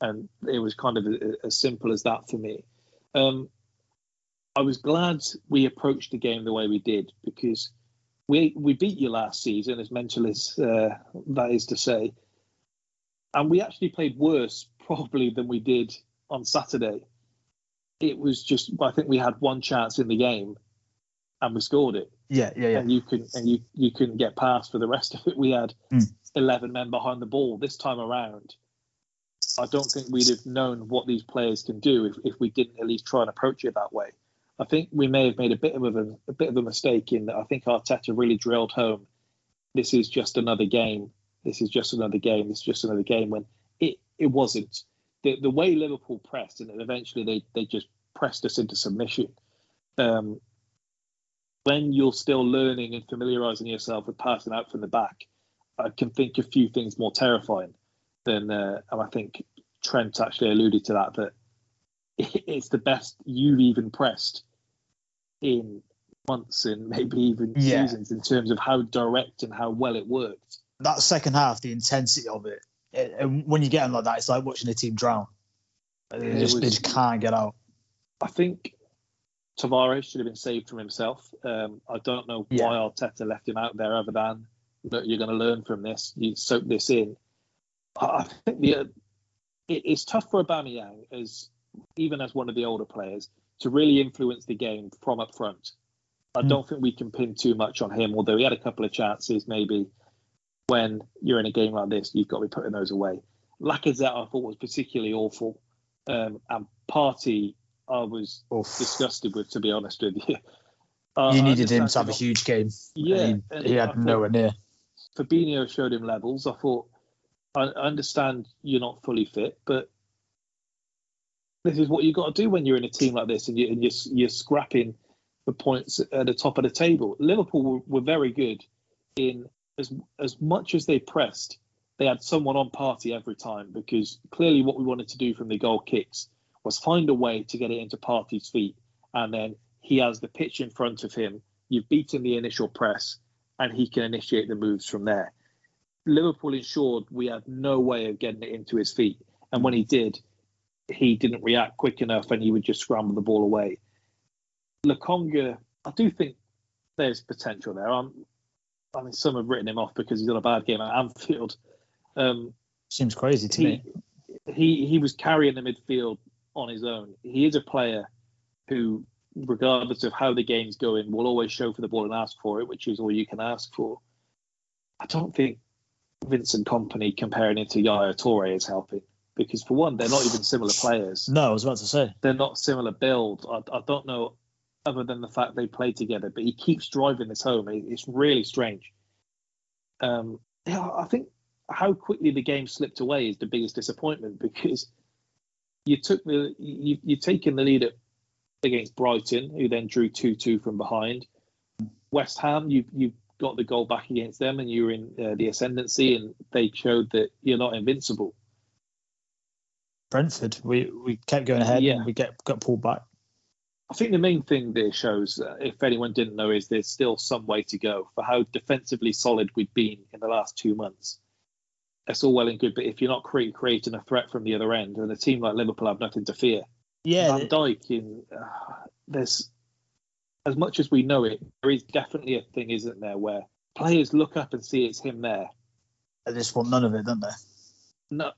and it was kind of as simple as that for me. Um, I was glad we approached the game the way we did because we we beat you last season, as mental as uh, that is to say, and we actually played worse probably than we did on Saturday. It was just I think we had one chance in the game, and we scored it. Yeah, yeah, yeah. And you can and you you couldn't get past for the rest of it. We had mm. eleven men behind the ball this time around. I don't think we'd have known what these players can do if, if we didn't at least try and approach it that way. I think we may have made a bit of a, a bit of a mistake in that. I think Arteta really drilled home. This is just another game. This is just another game. This is just another game. When it it wasn't the the way Liverpool pressed, and eventually they they just pressed us into submission. Um, when you're still learning and familiarizing yourself with passing out from the back, I can think a few things more terrifying than, uh, and I think Trent actually alluded to that, that it's the best you've even pressed in months and maybe even yeah. seasons in terms of how direct and how well it worked. That second half, the intensity of it, it and when you get them like that, it's like watching a team drown. They just, was, they just can't get out. I think Tavares should have been saved from himself. Um, I don't know yeah. why Arteta left him out there, other than that you're going to learn from this. You soak this in. I think the, it, it's tough for Aubameyang as even as one of the older players to really influence the game from up front. I mm. don't think we can pin too much on him, although he had a couple of chances. Maybe when you're in a game like this, you've got to be putting those away. Lacazette, I thought was particularly awful, um, and Partey, I was Oof. disgusted with, to be honest with you. Uh, you needed him to have a huge game. Yeah, he, he had nowhere near. Fabinho showed him levels. I thought, I understand you're not fully fit, but this is what you've got to do when you're in a team like this and, you, and you're, you're scrapping for points at the top of the table. Liverpool were, were very good in as as much as they pressed, they had someone on Partey every time because clearly what we wanted to do from the goal kicks was find a way to get it into Partey's feet and then he has the pitch in front of him. You've beaten the initial press, and he can initiate the moves from there. Liverpool ensured we had no way of getting it into his feet, and when he did, he didn't react quick enough, and he would just scramble the ball away. Lokonga, I do think there's potential there. I'm, I mean, some have written him off because he's got a bad game at Anfield. Um, Seems crazy to he, me. He he was carrying the midfield on his own. He is a player who, regardless of how the game's going, will always show for the ball and ask for it, which is all you can ask for. I don't think Vincent Kompany comparing it to Yaya Toure is helping because for one, they're not even similar players. No, I was about to say. They're not similar build. I, I don't know, other than the fact they play together, but he keeps driving this home. It, it's really strange. Um, yeah, I think how quickly the game slipped away is the biggest disappointment because you took the you you've taken the lead at, against Brighton, who then drew two two from behind. West Ham, you you got the goal back against them, and you were in uh, the ascendancy, and they showed that you're not invincible. Brentford, we we kept going ahead, Yeah. and we get got pulled back. I think the main thing that it shows, uh, if anyone didn't know, is there's still some way to go for how defensively solid we've been in the last two months. That's all well and good, but if you're not cre- creating a threat from the other end, and a team like Liverpool have nothing to fear, Yeah, Van Dijk, in, uh, there's as much as we know it, there is definitely a thing, isn't there, where players look up and see it's him there. they just want none of it, don't they? No,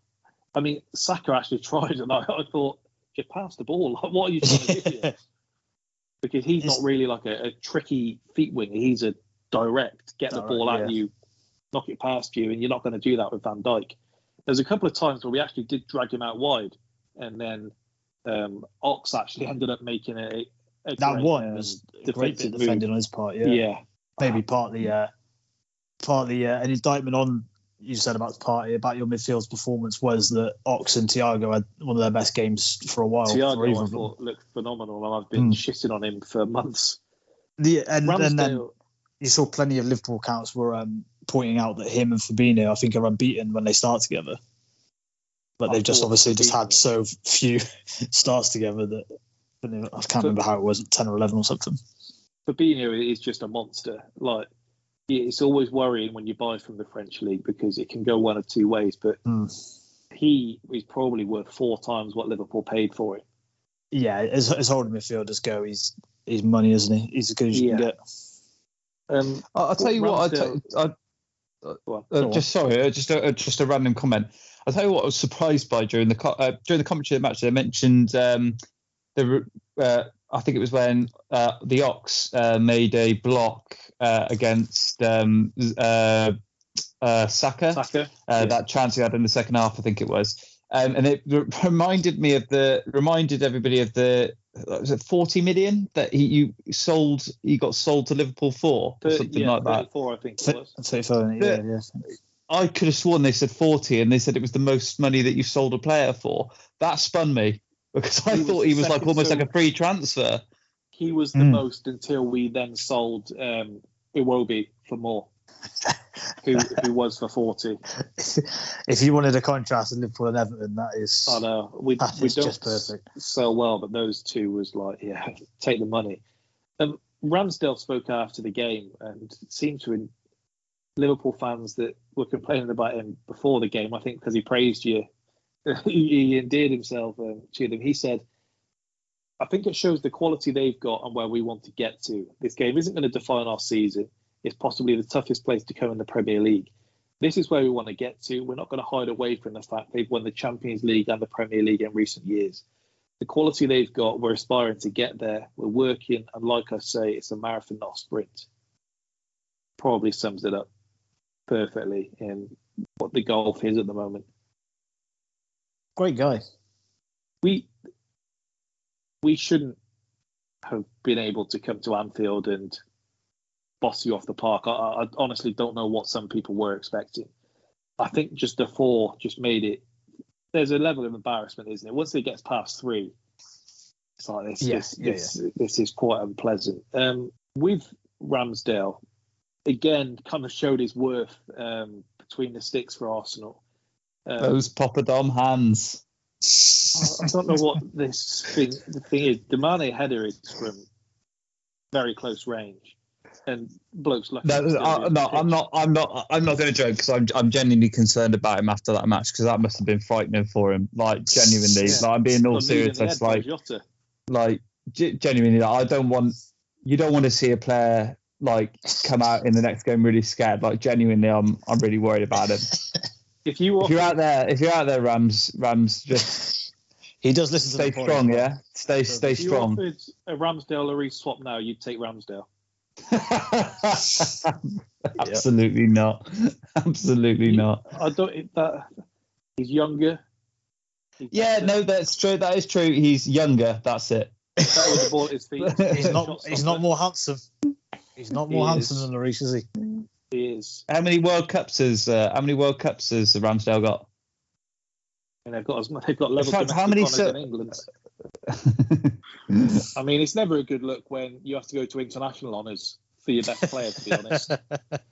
I mean Saka actually tried, and I, I thought, just pass the ball. Like, what are you trying to do here? Because he's not really like a, a tricky feet winger. He's a direct, get the ball at yeah. you, knock it past you, and you're not going to do that with Van Dijk. There's a couple of times where we actually did drag him out wide, and then um, Ox actually ended up making a That great, one um, was a great bit defending move. on his part. Yeah, Yeah. maybe partly, uh, partly uh, an indictment on you said about the party about your midfield's performance was that Ox and Thiago had one of their best games for a while. Thiago, I thought looked phenomenal, and I've been Mm. shitting on him for months. The, and, and then you saw plenty of Liverpool accounts were um, pointing out that him and Fabinho, I think, are unbeaten when they start together. But I they've just obviously just had so few starts together that I can't remember how it was, ten or eleven or something. Fabinho is just a monster. Like it's always worrying when you buy from the French league because it can go one of two ways. But Hmm. he is probably worth four times what Liverpool paid for him. Yeah, as, as holding midfielders go, he's he's money, isn't he? He's as good as you Yeah. can get. Um, I- I'll tell you what. I Ramsdale- tell, I, Uh, Go on. just sorry, uh, just a, uh, just a random comment. I'll tell you what I was surprised by during the co- uh, during the commentary of the match. They mentioned um, the uh, I think it was when uh, the Ox uh, made a block uh, against um, uh, uh, Saka. Saka. Uh, Yeah. That chance he had in the second half, I think it was, um, and it r- reminded me of the reminded everybody of the was it 40 million that he you sold he got sold to Liverpool for or something yeah, like that. 34, I think it was. Thirty-five, yeah, Yeah. yeah. I could have sworn they said 40 and they said it was the most money that you sold a player for. That spun me because I He was thought he was like almost so- like a free transfer. He was the Hmm. most until we then sold um, Iwobi for more, who who was for forty. if you wanted a contrast in Liverpool and Everton, that is I know we that we is don't just perfect. so well, but those two was like, yeah, take the money. Um, Ramsdale spoke after the game and seemed to Liverpool fans that were complaining about him before the game. I think because he praised you, he, endeared himself um, to them. He said, "I think it shows the quality they've got and where we want to get to. This game isn't going to define our season. It's possibly the toughest place to come in the Premier League." This is where we want to get to. We're not going to hide away from the fact they've won the Champions League and the Premier League in recent years the quality they've got, we're aspiring to get there. We're working, and like I say, it's a marathon, not a sprint. Probably sums it up perfectly in what the golf is at the moment. Great guy. We we shouldn't have been able to come to Anfield and boss you off the park. I, I honestly don't know what some people were expecting. I think just the four just made it. There's a level of embarrassment, isn't it? Once it gets past three, it's like this. Yeah, this, yeah, this, this is quite unpleasant. Um, with Ramsdale, again, kind of showed his worth um, between the sticks for Arsenal. Um, Those Poppadom hands. I don't know what this thing. The thing is, the Mane header is from very close range, and blokes lucky. No, I, no I'm not. I'm not. I'm not going to joke because I'm. I'm genuinely concerned about him after that match because that must have been frightening for him. Like genuinely, Yeah. like I'm being all Got kneed in serious. the It's head by like, Jota. like ge- genuinely, like, I don't want. You don't want to see a player like come out in the next game really scared. Like genuinely, I'm. I'm really worried about him. If you if you're out there, if you're out there, Rams, Rams, just he does listen to stay the strong. as. Yeah, stay stay if you strong. offered a Ramsdale Lloris swap now, you'd take Ramsdale. Absolutely not. Absolutely not. I don't. That he's younger. Yeah, no, that's true. That is true. He's younger. That's it. That with the ball at his feet. He's not. He's not more handsome. He's not more He handsome is. than Lloris, is he? He is. How many World Cups has uh, How many World Cups has Ramsdale got? And they've got as they've got level fact, how many so- in England. I mean, it's never a good look when you have to go to international honours for your best player. To be honest,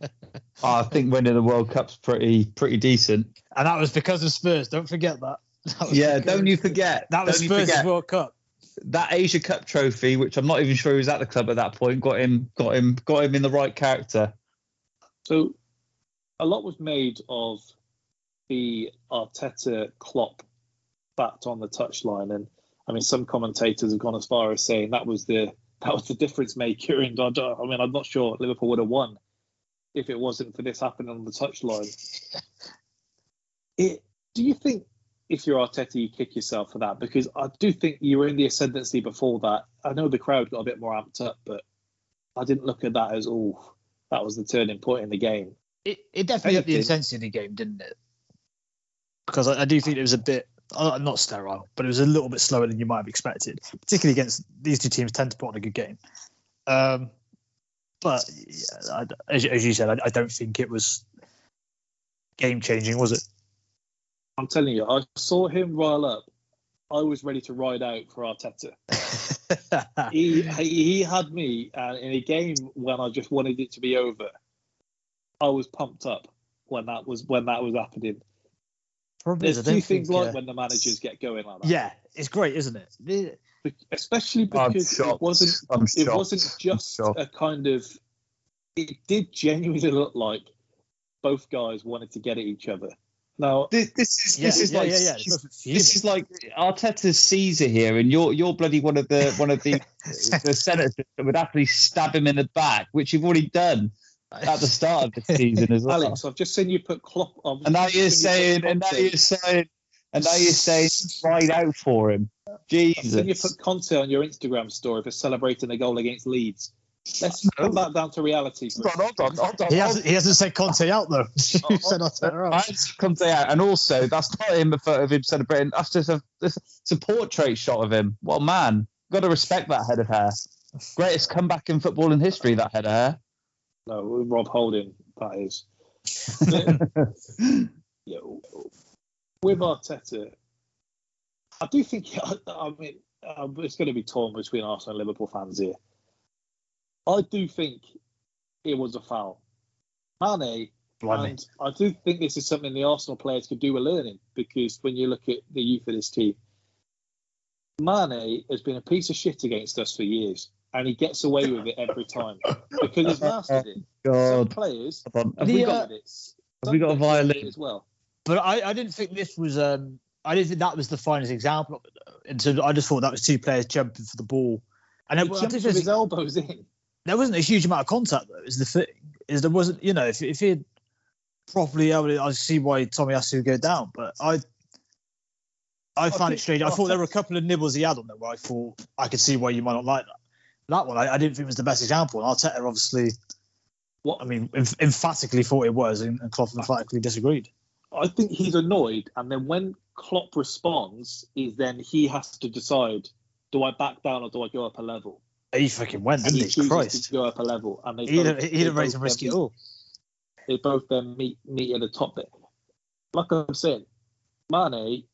I think winning the World Cup's pretty pretty decent. And that was because of Spurs. Don't forget that. That Yeah, because- don't you forget. That was Spurs' forget. World Cup. That Asia Cup trophy, which I'm not even sure he was at the club at that point, got him got him got him in the right character. So a lot was made of the Arteta Klopp backed on the touchline, and I mean, some commentators have gone as far as saying that was the that was the difference maker. And I, I mean, I'm not sure Liverpool would have won if it wasn't for this happening on the touchline. It, do you think if you're Arteta, you kick yourself for that? Because I do think you were in the ascendancy before that. I know the crowd got a bit more amped up, but I didn't look at that as oh, that was the turning point in the game. It, it definitely upped the intensity of the game, didn't it? Because I, I do think it was a bit uh, not sterile, but it was a little bit slower than you might have expected, particularly against these two teams tend to put on a good game. Um, but yeah, I, as, as you said, I, I don't think it was game changing, was it? I'm telling you, I saw him rile up. I was ready to ride out for Arteta. he he had me, and in a game when I just wanted it to be over, I was pumped up when that was when that was happening. Problem There's is, I few things think, like uh, when the managers get going like that. yeah, it's great, isn't it? Especially because it wasn't I'm it shocked. wasn't just a kind of it did genuinely look like both guys wanted to get at each other. Now This, this is Yeah, this is yeah, like yeah, yeah. this, is like Arteta's Caesar here, and you're you're bloody one of the one of the the senators that would actually stab him in the back, which you've already done at the start of the season as well. Alex, I've just seen you put Klopp on. And now you're saying, and now you're saying, and now you're saying, ride out for him. I've seen you put Conte on your Instagram story for celebrating a goal against Leeds. Let's come back down to reality. Hold on, hold on, hold on. he hasn't he hasn't said Conte out though. you said Arteta I out. had to come say out, and also that's not him The photo of him celebrating. That's just a, a- it's a portrait shot of him. Well, man, got to respect that head of hair. Greatest comeback in football in history. That head of hair. No, Rob Holding, that is. yeah, with Arteta, I do think. I, I mean, uh, it's going to be torn between Arsenal and Liverpool fans here. I do think it was a foul. Mane, Blimey. and I do think this is something the Arsenal players could do with learning because when you look at the youth of this team, Mane has been a piece of shit against us for years, and he gets away with it every time because he's mastered it. Some God, players have The, we uh, got it. have we got a Some players do it violin? as well? But I, I didn't think this was um I didn't think that was the finest example of it. though. In terms I just thought that was two players jumping for the ball. And He then, I jumps with his elbows in. There wasn't a huge amount of contact though. Is the thing is there wasn't you know if if he had properly able to, I see why Tommy has to go down, but I I found think it strange. I thought there were a couple of nibbles he had on there where I thought I could see why you might not like that. That one I, I didn't think was the best example. And Arteta obviously, What I mean, emph- emphatically thought it was, and, and Klopp emphatically disagreed. I think he's annoyed, and then when Klopp responds, is then he has to decide: do I back down or do I go up a level? He fucking went, didn't he he? Christ, to go up a level, and they he both, didn't, he they didn't raise and risk at all. They both then meet meet at the top bit. Like I'm saying, Mane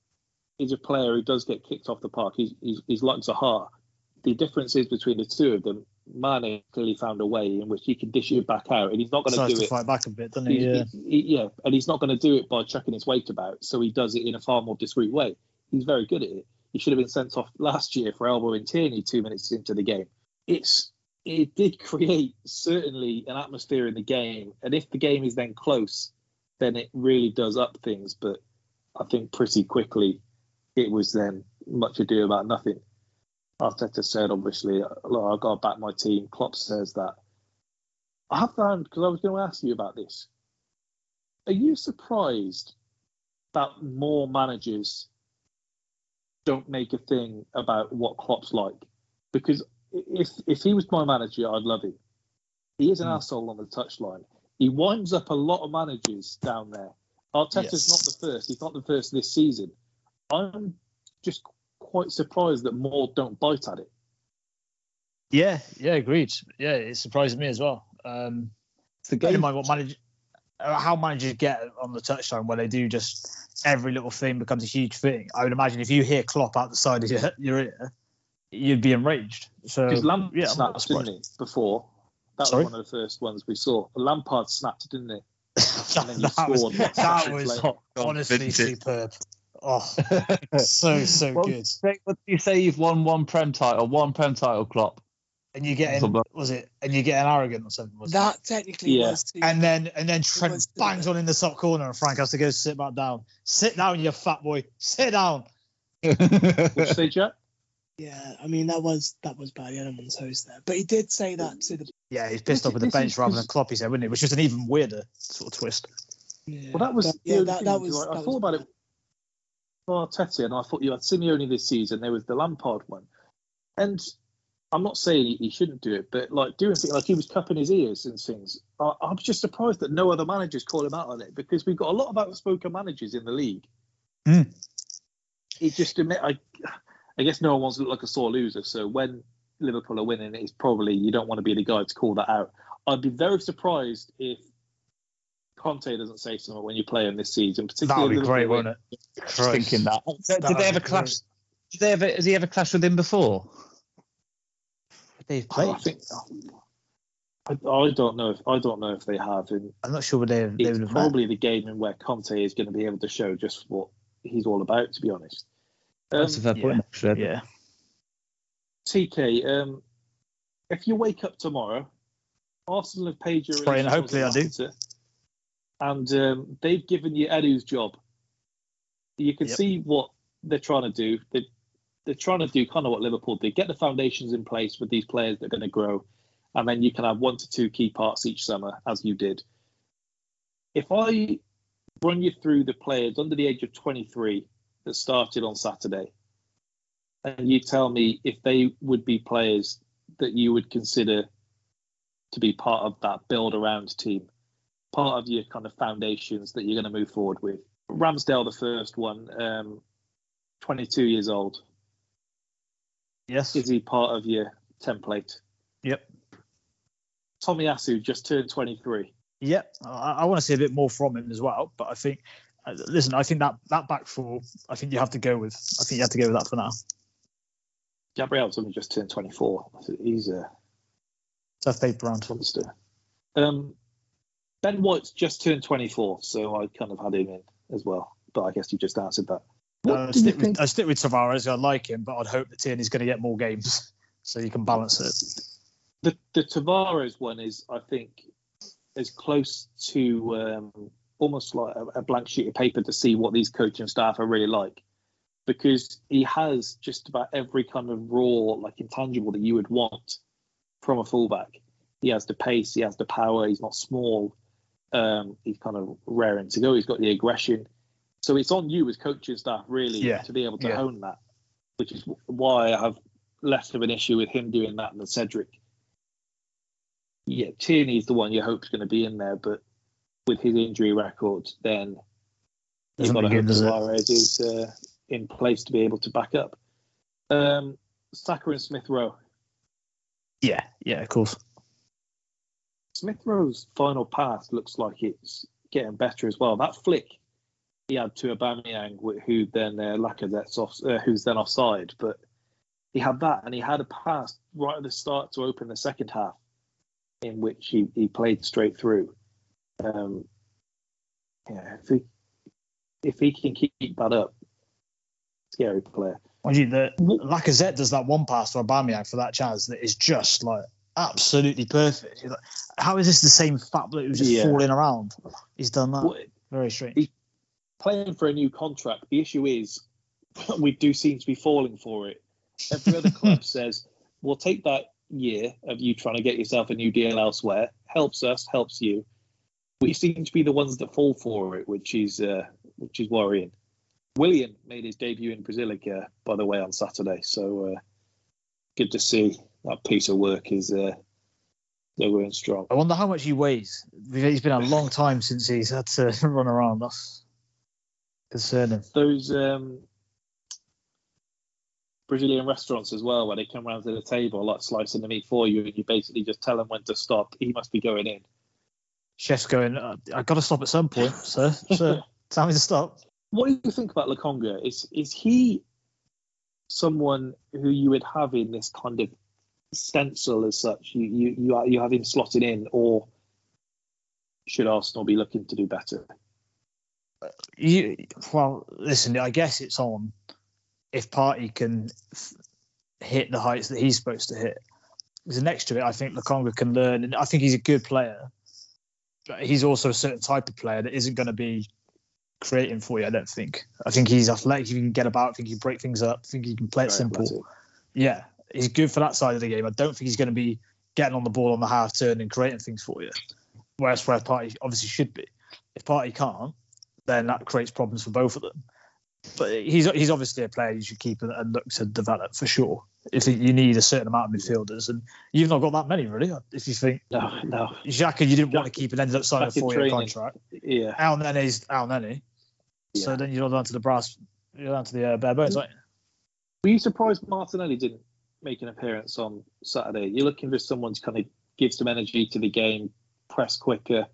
is a player who does get kicked off the park. He's he's, he's like Zaha. The difference is between the two of them. Mane clearly found a way in which he can dish it back out, and he's not going to do it fight back a bit, doesn't he? He- Yeah. he- he- yeah, and he's not going to do it by chucking his weight about. So he does it in a far more discreet way. he's very good at it. He should have been sent off last year for elbowing Tierney two minutes into the game. It's it did create certainly an atmosphere in the game, and if the game is then close, then it really does up things. But I think pretty quickly it was then much ado about nothing. Arteta said, obviously, look, I've got to back my team. Klopp says that. I have found, because I was going to ask you about this, are you surprised that more managers don't make a thing about what Klopp's like? Because if if he was my manager, I'd love him. He is an mm. asshole on the touchline. He winds up a lot of managers down there. Arteta's yes. not the first. He's not the first this season. I'm just quite surprised that more don't bite at it. Yeah, yeah, agreed. Yeah, it surprised me as well. Um, it's the game. Mind what manage, uh, how managers get on the touchline where they do just every little thing becomes a huge thing. I would imagine if you hear Klopp out the side of your, your ear, you'd be enraged. So because Lampard yeah, snapped, didn't he? Before that Sorry? was one of the first ones we saw. Lampard snapped, didn't he? that, that was, that was honestly superb. Oh, so so what good. What do you say? You've won one Prem title, one Prem title, Klopp. And you get in, was it? And you get an arrogant or something? that technically yeah. was. Too. And then and then Trent bangs on in the top corner, and Frank has to go sit back down. Sit down, you fat boy. Sit down. Which say, Jack? Yeah, I mean that was that was bad. Edelman's host there, but he did say that to the. Yeah, he's pissed off with the bench rather than Klopp. He said, wouldn't it? Which was an even weirder sort of twist. Yeah, well, that was but, yeah, that, that was. I, I thought about bad. it. Arteta, and I thought you had Simeone this season. There was the Lampard one, and I'm not saying he shouldn't do it, but like doing things like he was cupping his ears and things. I, I'm just surprised that no other managers call him out on it because we've got a lot of outspoken managers in the league. Mm. It just admit I I guess no one wants to look like a sore loser. So when Liverpool are winning, it's probably you don't want to be the guy to call that out. I'd be very surprised if Conte doesn't say something when you play him this season. Particularly That'd be great, won't it? Thinking that. Did, did they ever clash? Did they ever? Has he ever clashed with him before? They've oh, played. I, think, I, I, don't know if I don't know if they have. And I'm not sure what they. They it's probably met. the game in where Conte is going to be able to show just what he's all about. To be honest. Um, That's a fair point, actually. Yeah. TK, um, if you wake up tomorrow, Arsenal have paid your Praying, hopefully I do. And um, they've given you Edu's job. You can yep. see what they're trying to do. They, they're trying to do kind of what Liverpool did get the foundations in place with these players that are going to grow. And then you can have one to two key parts each summer, as you did. If I run you through the players under the age of 23 that started on Saturday, and you tell me if they would be players that you would consider to be part of that build around team, part of your kind of foundations that you're going to move forward with. Ramsdale, the first one, um, 22 years old. Yes. Is he part of your template? Yep. Tomiyasu just turned 23. Yep. I, I want to see a bit more from him as well, but I think listen, I think that that back four, I think you have to go with. I think you have to go with that for now. Gabriel's only just turned 24. He's a tough paper round monster. Um, ben White's just turned 24, so I kind of had him in as well. But I guess you just answered that. Uh, I, stick with, I stick with Tavares. I like him, but I'd hope that Tierney's going to get more games so you can balance it. The the Tavares one is, I think, as close to um, almost like a, a blank sheet of paper to see what these coaching staff are really like because he has just about every kind of raw, like intangible that you would want from a fullback. He has the pace, he has the power, he's not small, um, he's kind of raring to go, he's got the aggression. So it's on you as coaching staff really yeah. to be able to yeah. hone that, which is why I have less of an issue with him doing that than Cedric. Yeah, Tierney's the one you hope is going to be in there, but with his injury record, then you've got to hope Suarez is uh, in place to be able to back up. Um, Saka and Smith Rowe. Yeah, yeah, of course. Smith Rowe's final pass looks like it's getting better as well. That flick he had to Aubameyang, who then uh, Lacazette's off, uh, who's then offside, but he had that, and he had a pass right at the start to open the second half, in which he, he played straight through. Um, yeah, if he if he can keep that up, scary player. Mind you, the Lacazette does that one pass to Aubameyang for that chance that is just like absolutely perfect. Like, how is this the same fat bloke who's just Yeah. falling around? He's done that. Well, Very strange. He's playing for a new contract. The issue is we do seem to be falling for it. Every other club says, we'll take that year of you trying to get yourself a new deal elsewhere. Helps us, helps you. We seem to be the ones that fall for it, which is uh, which is worrying. William made his debut in Brasilica, by the way, on Saturday. So uh, good to see that piece of work is uh, they're going strong. I wonder how much he weighs. He's been a long time since he's had to run around. That's concerning. those um, Brazilian restaurants as well, where they come round to the table, like slicing the meat for you, and you basically just tell them when to stop. He must be going in. Chef's going, uh, I've got to stop at some point, sir. Sir, tell me to stop. What do you think about Lokonga? Is is he someone who you would have in this kind of stencil as such? You you you, you have him slotted in, or should Arsenal be looking to do better? You well, listen. I guess it's on if Partey can f- hit the heights that he's supposed to hit. Because next to it, I think Lokonga can learn, and I think he's a good player. But he's also a certain type of player that isn't going to be creating for you. I don't think. I think he's athletic. He can get about. I think he can break things up. I think he can play it simple. Yeah, he's good for that side of the game. I don't think he's going to be getting on the ball on the half turn and creating things for you. Whereas where Partey obviously should be. If Partey can't, then that creates problems for both of them. But he's he's obviously a player you should keep and, and look to develop for sure. If you need a certain amount of midfielders, and you've not got that many really. If you think No, no. Xhaka, you didn't want to keep and ended up signing a four-year contract. Yeah. Elneny's Al Nene. So then you're down to the brass, you're down to the uh, bare bones, aren't you? Were you surprised Martinelli didn't make an appearance on Saturday? You're looking for someone to kind of give some energy to the game, press quicker,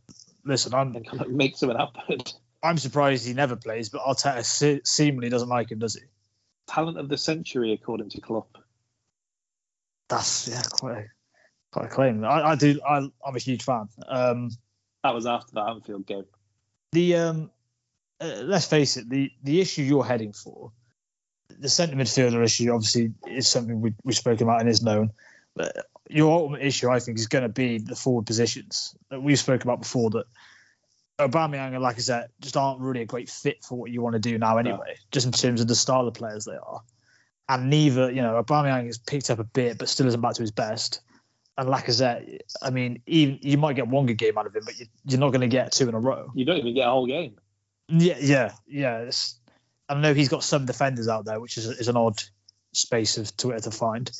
Listen, I'm and kind of make something happen. I'm surprised he never plays, but Arteta se- seemingly doesn't like him, does he? Talent of the century, according to Klopp. That's yeah, quite a, quite a claim. I, I do. I, I'm a huge fan. Um, That was after that Anfield game. the um, uh, let's face it, the the issue you're heading for, the centre midfielder issue, obviously is something we we've spoken about and is known. But your ultimate issue, I think, is going to be the forward positions that we've spoken about before. That Aubameyang and Lacazette just aren't really a great fit for what you want to do now, anyway. Just in terms of the style of players they are, and neither, you know, Aubameyang has picked up a bit, but still isn't back to his best. And Lacazette, I mean, even you might get one good game out of him, but you, you're not going to get two in a row. You don't even get a whole game. Yeah, yeah, yeah. It's, I know he's got some defenders out there, which is is an odd space of Twitter to find,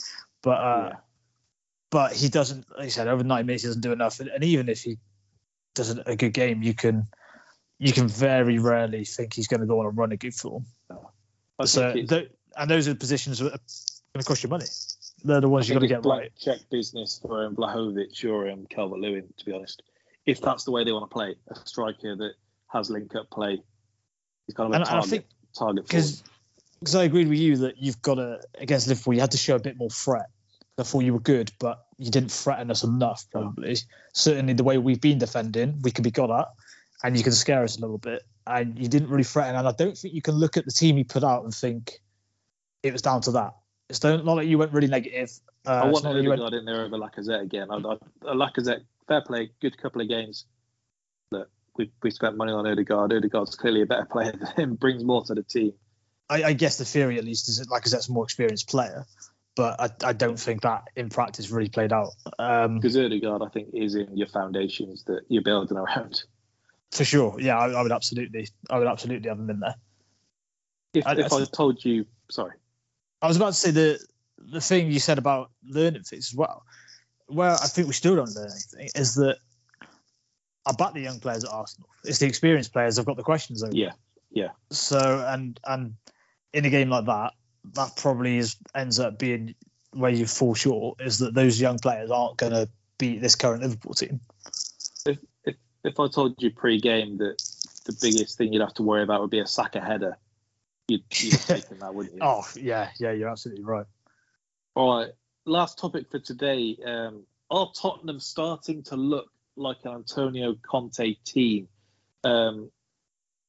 but uh, Yeah. but he doesn't. Like I said, over ninety minutes, he doesn't do enough. And, and even if he does a a good game, you can you can very rarely think he's going to go on and run a good form. I So, th- and those are the positions that are going to cost you money. They're the ones you've got to get right. check business for um, Vlahovic or um, Calvert Lewin, to be honest. If that's the way they want to play, a striker that has link up play, he's kind of a And- I target, think- target. Because because I agreed with you that you've got to against Liverpool, you had to show a bit more threat. I thought you were good, but you didn't threaten us enough. Probably, certainly the way we've been defending, we could be got at, and you can scare us a little bit. And you didn't really threaten. And I don't think you can look at the team you put out and think it was down to that. It's don't, like you went really negative. Uh, I not like you went, in there over Lacazette again. I, I, Lacazette, fair play, good couple of games. Look, we we spent money on Odegaard. Odegaard's clearly a better player than him, brings more to the team. I, I guess the theory at least is that Lacazette's a more experienced player, but I, I don't think that in practice really played out. Um, Because Odegaard, I think, is in your foundations that you're building around. For sure, yeah, I, I would absolutely, I would absolutely have him in there. If, I- if I told you, sorry, I was about to say the the thing you said about learning things as well. Well, I think we still don't learn anything is that I back the young players at Arsenal. It's the experienced players I've got the questions over. yeah, yeah. So and and in a game like that, that probably is ends up being where you fall short is that those young players aren't going to beat this current Liverpool team. If, if if I told you pre-game that the biggest thing you'd have to worry about would be a Saka header, you'd, you'd taken that, wouldn't you? Oh yeah, yeah, you're absolutely right. All right. Last topic for today. Um, are Tottenham starting to look like an Antonio Conte team? Um,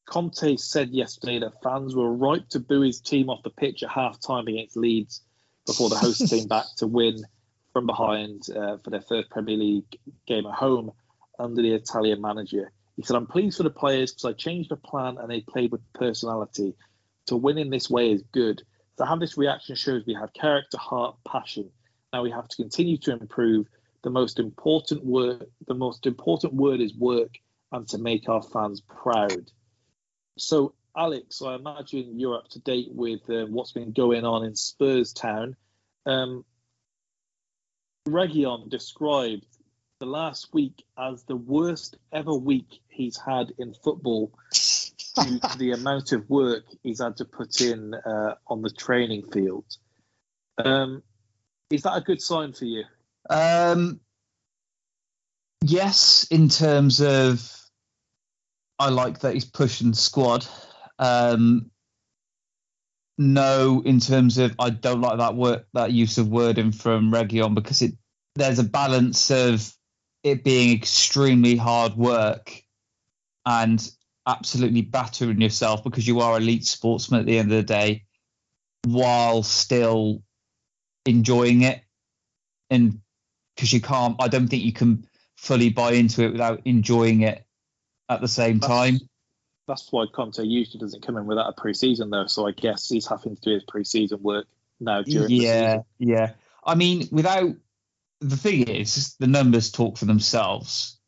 Conte said yesterday that fans were right to boo his team off the pitch at half time against Leeds before the host came back to win from behind uh, for their first Premier League game at home under the Italian manager. He said, I'm pleased for the players because I changed the plan and they played with personality. To win in this way is good. To have this reaction shows we have character, heart, passion. Now we have to continue to improve. The most important word, the most important word is work, and to make our fans proud. So, Alex, I imagine you're up to date with uh, what's been going on in Spurs Town. Um, Reguilón described the last week as the worst ever week he's had in football due to the amount of work he's had to put in uh, on the training field. Um, is that a good sign for you? Um, yes, in terms of I like that he's pushing squad. Um, no, in terms of I don't like that word that use of wording from Reguilón because it there's a balance of it being extremely hard work and absolutely battering yourself because you are elite sportsman at the end of the day while still enjoying it and because you can't i don't think you can fully buy into it without enjoying it at the same That's- time That's why Conte usually doesn't come in without a pre-season though. So I guess he's having to do his pre-season work now during the yeah season. yeah i mean without the thing is the numbers talk for themselves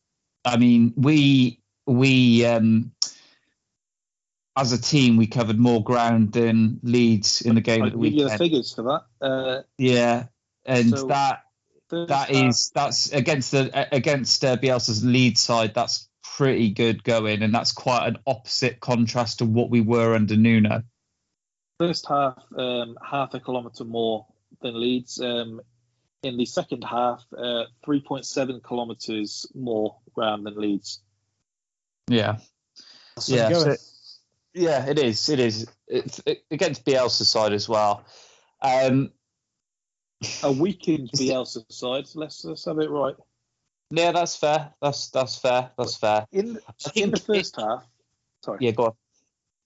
i mean we we um as a team we covered more ground than leeds in the game I at the you the figures for that. Uh, yeah and So, that that is that's against the against uh, Bielsa's lead side. That's pretty good going, and that's quite an opposite contrast to what we were under Nuno. First half, um, half a kilometre more than Leeds. Um, in the second half, uh, 3.7 kilometres more ground than Leeds. Yeah, That's yeah, you're so- yeah. It is. It is. It's it, against Bielsa's side as well. Um, A weakened Bielsa side. Let's let's have it right. Yeah, that's fair. That's that's fair. That's fair. In in the first half, sorry. Yeah, go on.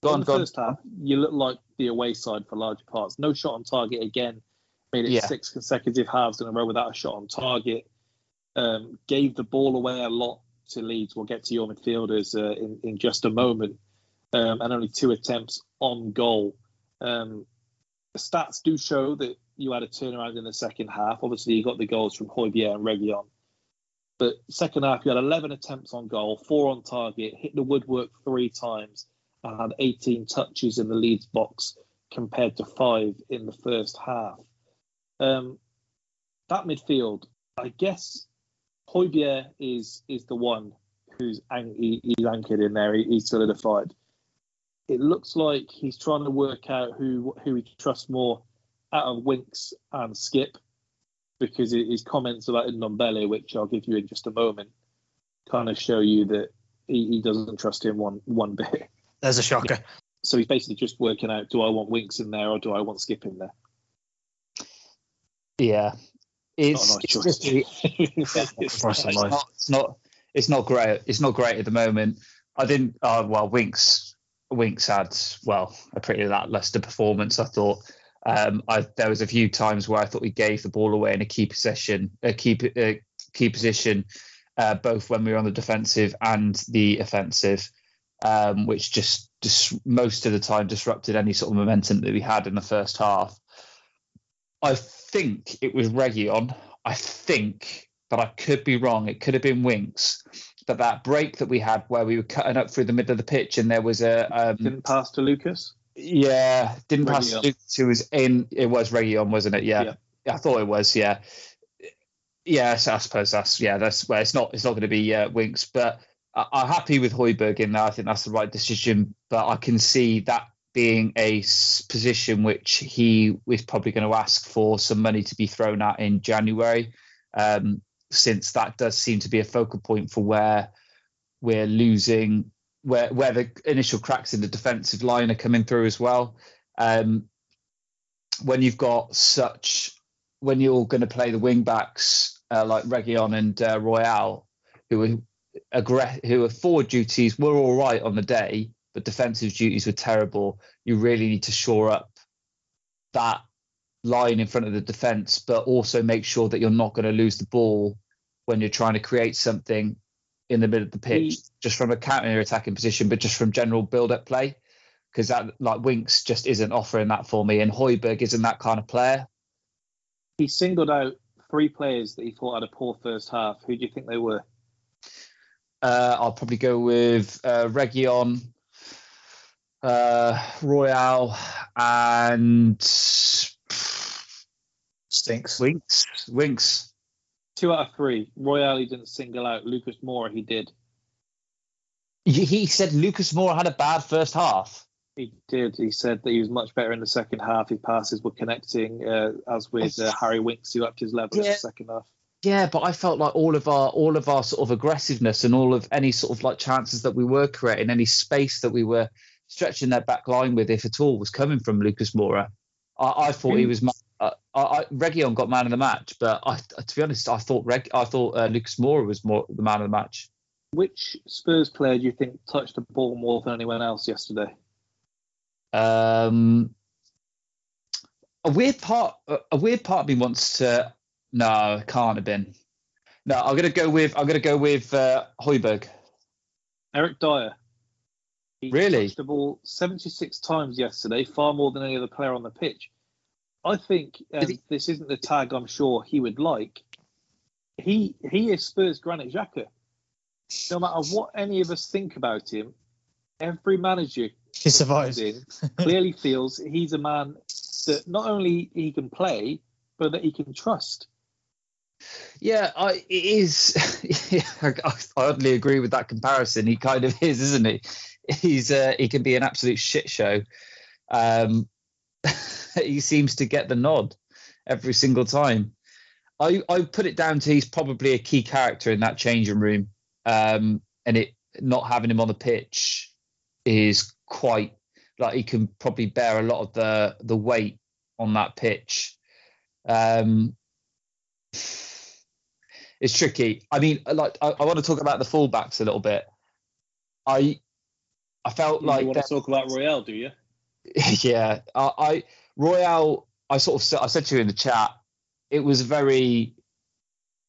Go in on. the Go on. half, you look like the away side for large parts. No shot on target again. Made it Yeah. six consecutive halves in a row without a shot on target. Um, gave the ball away a lot to Leeds. We'll get to your midfielders uh, in, in just a moment. Um, and only two attempts on goal. Um, the stats do show that you had a turnaround in the second half. Obviously, you got the goals from Højbjerg and Reguilón. But second half, you had 11 attempts on goal, four on target, hit the woodwork three times, and had 18 touches in the Leeds box compared to five in the first half. Um, that midfield, I guess, Højbjerg is is the one who's he, he's anchored in there. He, he's solidified. It looks like he's trying to work out who who he trusts more out of Winks and Skip, because his comments about Ndombele, which I'll give you in just a moment, kind of show you that he, he doesn't trust him one one bit. There's a shocker. So he's basically just working out: do I want Winks in there or do I want Skip in there? Yeah, it's, Not it's, nice just- choice. It's not, not it's not great. It's not great at the moment. I didn't. Uh, well, Winks Winks had well a pretty lackluster performance. I thought. Um, I, there was a few times where I thought we gave the ball away in a key possession, a key uh, key position, uh, both when we were on the defensive and the offensive, um, which just just most of the time disrupted any sort of momentum that we had in the first half. I think it was Reguilón. I think, but I could be wrong. It could have been Winks. But that break that we had where we were cutting up through the middle of the pitch and there was a um, Didn't pass to Lucas. Yeah, didn't pass Reguilón. to Lucas who was in. It was Reguilón, wasn't it? Yeah. I thought it was. Yeah, yeah. So I suppose that's yeah. That's well. It's not. It's not going to be uh, Winks, but I, I'm happy with Højbjerg in there. I think that's the right decision. But I can see that being a position which he is probably going to ask for some money to be thrown at in January, um, since that does seem to be a focal point for where we're losing, where where the initial cracks in the defensive line are coming through as well. Um, when you've got such, when you're going to play the wing backs uh, like Reguilón and uh, Royal, who are aggre- who are forward duties were all right on the day, but defensive duties were terrible. You really need to shore up that line in front of the defense, but also make sure that you're not going to lose the ball when you're trying to create something in the middle of the pitch, just from a counter attacking position, but just from general build up play. Because that like Winks just isn't offering that for me, and Højbjerg isn't that kind of player. He singled out three players that he thought had a poor first half. Who do you think they were? Uh, I'll probably go with uh, Reguilón, uh, Royal, and Stinks. Winks. Winks. Two out of three. Royal he didn't single out. Lucas Moura he did. He said Lucas Moura had a bad first half. He did. He said that he was much better in the second half. His passes were connecting, uh, as with uh, Harry Winks, who upped his level in the second half. Yeah, but I felt like all of our all of our sort of aggressiveness and all of any sort of like chances that we were creating, any space that we were stretching their back line with, if at all, was coming from Lucas Moura. I, I thought he was. ma- Uh, I, I, Reguilon got man of the match, but I, to be honest, I thought Reg, I thought uh, Lucas Moura was more the man of the match. Which Spurs player do you think touched the ball more than anyone else yesterday? Um, a weird part, a weird part of me wants to. No, it can't have been. No, I'm gonna go with. I'm gonna go with uh, Højbjerg. Eric Dier. He Really? touched the ball 76 times yesterday, far more than any other player on the pitch. I think um, this isn't the tag I'm sure he would like. He he is Spurs Granit Xhaka. No matter what any of us think about him, every manager He survives. in clearly feels he's a man that not only he can play, but that he can trust. Yeah, I, it is. Yeah, I hardly agree with that comparison. He kind of is, isn't he? He's uh, he can be an absolute shit show. Um, he seems to get the nod every single time. I I put it down to he's probably a key character in that changing room, um, and it not having him on the pitch is quite like he can probably bear a lot of the the weight on that pitch. Um, it's tricky. I mean, like I, I want to talk about the fullbacks a little bit. I I felt You like want to talk about Royal, do you? yeah, I, I Royal. I sort of said, I said to you in the chat, it was very.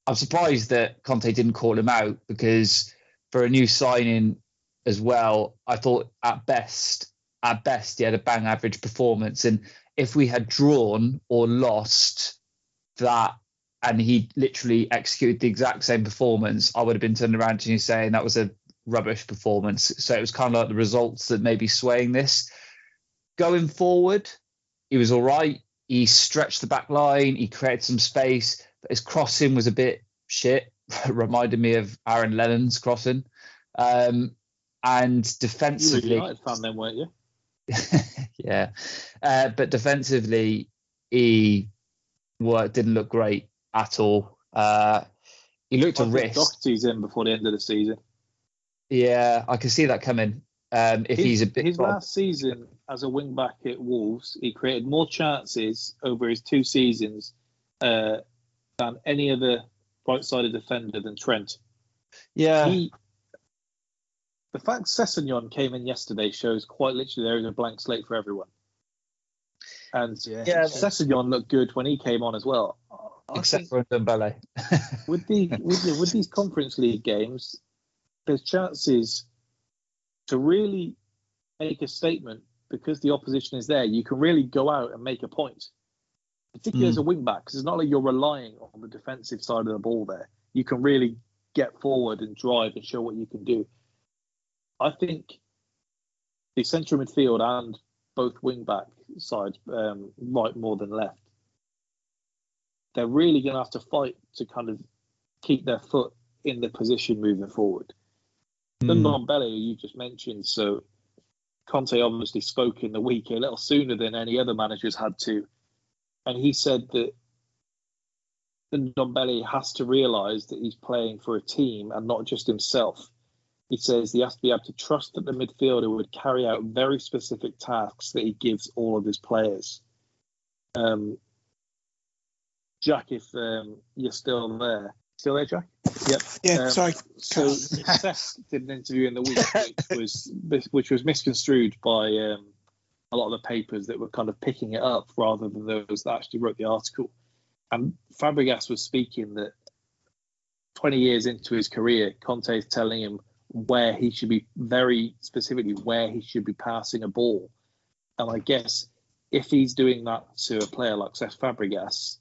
I'm surprised that Conte didn't call him out because for a new signing as well, I thought at best, at best, he had a bang average performance. And if we had drawn or lost that, and he literally executed the exact same performance, I would have been turned around to you saying that was a rubbish performance. So it was kind of like the results that may be swaying this going forward, he was all right. He stretched the back line, he created some space, his crossing was a bit shit. Reminded me of Aaron Lennon's crossing. Um, and You were a defensively, United fan then, weren't you? yeah, uh, but defensively, he didn't look great at all. Uh, he looked I a risk. Doherty's in before the end of the season. Yeah, I can see that coming. Um, if his, he's a bit his last season as a wing back at Wolves, he created more chances over his two seasons uh, than any other right-sided defender than Trent. yeah, He, the fact Sessegnon came in yesterday shows quite literally there is a blank slate for everyone. And Yeah. Yeah. Sessegnon looked good when he came on as well. I except think for Dembele. with the with, the, with these Conference League games, there's chances to really make a statement because the opposition is there. You can really go out and make a point, particularly as a wing back, because it's not like you're relying on the defensive side of the ball there. You can really get forward and drive and show what you can do. I think the central midfield and both wing back sides, um, right more than left, they're really going to have to fight to kind of keep their foot in the position moving forward. The Hmm. Ndombele you just mentioned, so Conte obviously spoke in the week a little sooner than any other managers had to, and he said that the Ndombele has to realise that he's playing for a team and not just himself. He says he has to be able to trust that the midfielder would carry out very specific tasks that he gives all of his players. Um, Jack, if um, you're still there, Still there, Jack? Yep. Yeah, Um, sorry. So Seth did an interview in the week which was which was misconstrued by um, a lot of the papers that were kind of picking it up rather than those that actually wrote the article. And Fabregas was speaking that 20 years into his career, Conte is telling him where he should be very specifically where he should be passing a ball. And I guess if he's doing that to a player like Cesc Fabregas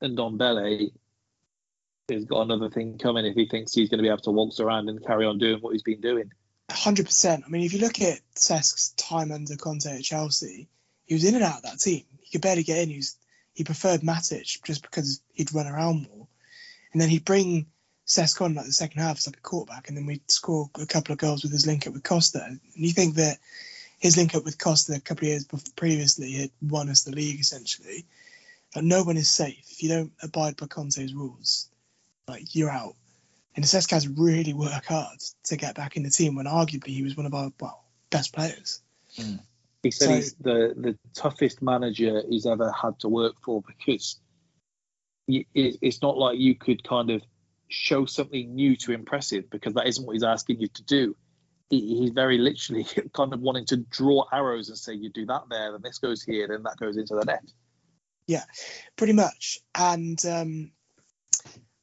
and Dombele, he's got another thing coming if he thinks he's going to be able to waltz around and carry on doing what he's been doing. Hundred percent. I mean, if you look at Cesc's time under Conte at Chelsea, he was in and out of that team. He could barely get in. He was he preferred Matic just because he'd run around more, and then he'd bring Cesc on like the second half as like a quarterback, and then we'd score a couple of goals with his link up with Costa. And you think that his link up with Costa a couple of years previously had won us the league essentially. But no one is safe if you don't abide by Conte's rules. Like you're out. And Cesc has really worked hard to get back in the team when arguably he was one of our well, best players. He said So- he's the, the toughest manager he's ever had to work for because it's not like you could kind of show something new to impress him because that isn't what he's asking you to do. He's very literally kind of wanting to draw arrows and say, you do that there, then this goes here, then that goes into the net. Yeah, pretty much. And um,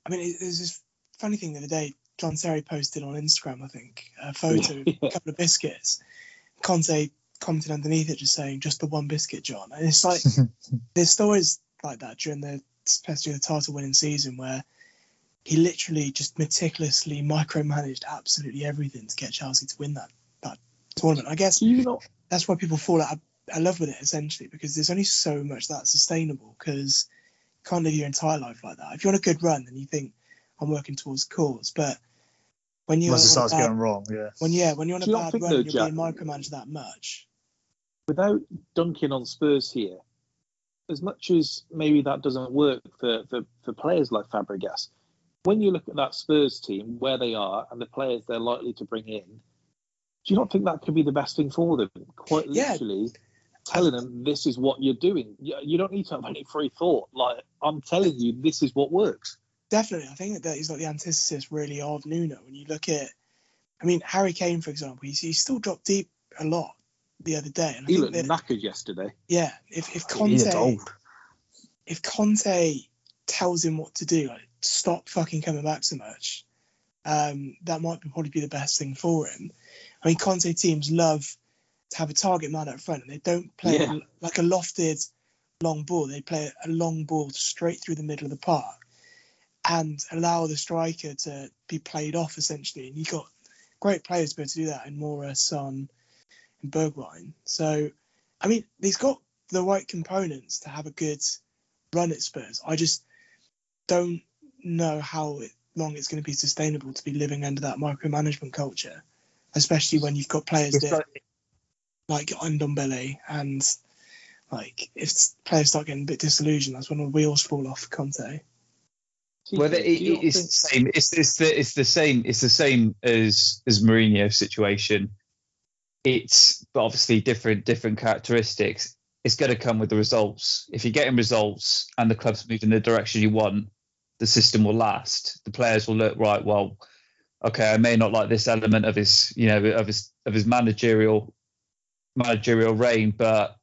I mean, it, there's this funny thing the other day. John Terry posted on Instagram, I think, a photo of a couple of biscuits. Conte commented underneath it, just saying, "Just the one biscuit, John." And it's like there's stories like that during the especially the title winning season where he literally just meticulously micromanaged absolutely everything to get Chelsea to win that that tournament. I guess you know that's why people fall out of love with it essentially because there's only so much that's sustainable because you can't live your entire life like that. If you're on a good run, then you think I'm working towards a cause, but when you're Unless it on a starts bad- going wrong, yeah. when yeah, when you're on a Do you bad run, though, you're being Jack- micromanaged that much. without dunking on Spurs here, as much as maybe that doesn't work for, for, for players like Fabregas, when you look at that Spurs team, where they are, and the players they're likely to bring in, do you not think that could be the best thing for them? Quite Yeah. literally telling them this is what you're doing. You, you don't need to have any free thought. Like, I'm telling you, this is what works. Definitely, I think that he's like the antithesis really of Nuno. When you look at, I mean, Harry Kane, for example, he's, he still dropped deep a lot the other day. And He think looked that, knackered yesterday. yeah, if, if Conte, if Conte tells him what to do, like stop fucking coming back so much, um, that might be, probably be the best thing for him. I mean, Conte teams love to have a target man up front, and they don't play Yeah. like a lofted long ball. They play a long ball straight through the middle of the park and allow the striker to be played off essentially. And you've got great players to be able to do that in Moura, Son, and Bergwijn. So, I mean, he's got the right components to have a good run at Spurs. I just don't know how long it's going to be sustainable to be living under that micromanagement culture, especially when you've got players that like- Ndombele and like if players start getting a bit disillusioned, that's when the wheels fall off Conte. Well, it, not it's think- the same. It's, it's the it's the same. It's the same as as Mourinho's situation. It's but obviously different different characteristics. It's going to come with the results. If you're getting results and the club's moving in the direction you want, the system will last. The players will look right. Well, okay, I may not like this element of his, you know, of his of his managerial managerial reign, but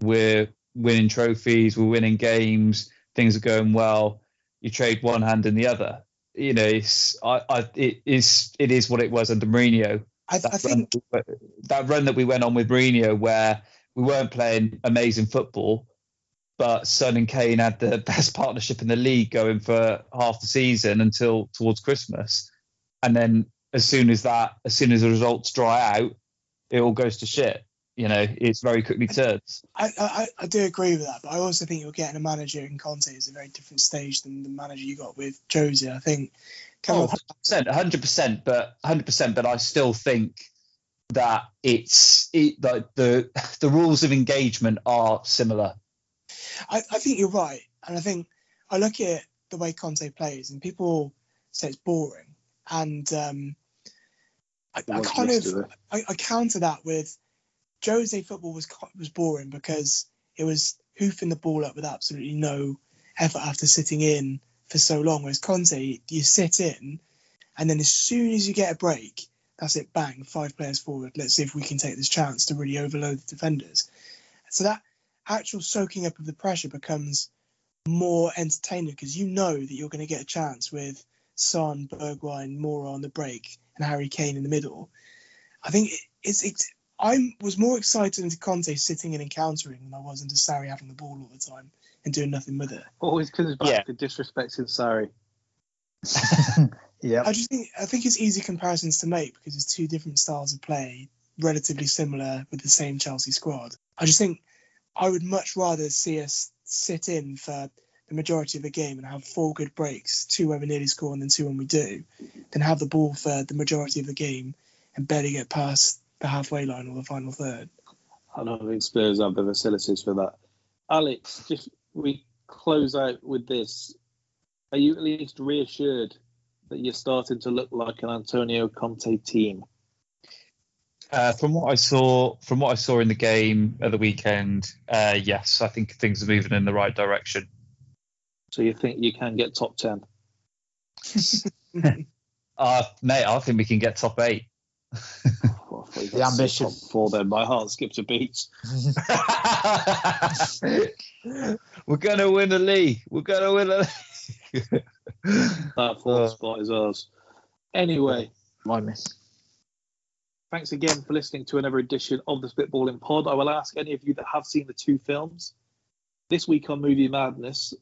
we're winning trophies, we're winning games, things are going well. You trade one hand in the other. You know, it's I, I it is it is what it was under Mourinho. I, That, I think run, that run that we went on with Mourinho, where we weren't playing amazing football, but Son and Kane had the best partnership in the league going for half the season until towards Christmas, and then as soon as that, as soon as the results dry out, it all goes to shit. You know, it's very quickly turns. I, I, I do agree with that, but I also think you're getting a manager in Conte is a very different stage than the manager you got with Jose. I think coming Oh, 100%, 100%, but 100%, but I still think that it's it, like the the rules of engagement are similar. I, I think you're right. And I think I look at the way Conte plays, and people say it's boring. And um, I, I kind of. I, I counter that with Jose football was was boring because it was hoofing the ball up with absolutely no effort after sitting in for so long. Whereas Conte, you sit in, and then as soon as you get a break, that's it, bang, five players forward. Let's see if we can take this chance to really overload the defenders. So that actual soaking up of the pressure becomes more entertaining because you know that you're going to get a chance with Son, Bergwijn, Moura on the break, and Harry Kane in the middle. I think it's, it's I was more excited into Conte sitting and encountering than I was into Sarri having the ball all the time and doing nothing with it. Always comes back yeah. to disrespecting Sarri. yeah, I just think I think it's easy comparisons to make because it's two different styles of play, relatively similar with the same Chelsea squad. I just think I would much rather see us sit in for the majority of the game and have four good breaks, two where we nearly score and then two when we do, than have the ball for the majority of the game and barely get past the halfway line or the final third. I don't think Spurs have the facilities for that. Alex, just we close out with this. Are you at least reassured that you're starting to look like an Antonio Conte team? Uh, from what I saw, from what I saw in the game at the weekend, uh, yes, I think things are moving in the right direction. So you think you can get top ten? uh, mate, I think we can get top eight. the ambition. for them. my heart skips a beat. We're gonna win the league. We're gonna win the league. that fourth uh, spot is ours. Anyway, my miss. Thanks again for listening to another edition of the Spitballing Pod. I will ask any of you that have seen the two films this week on Movie Madness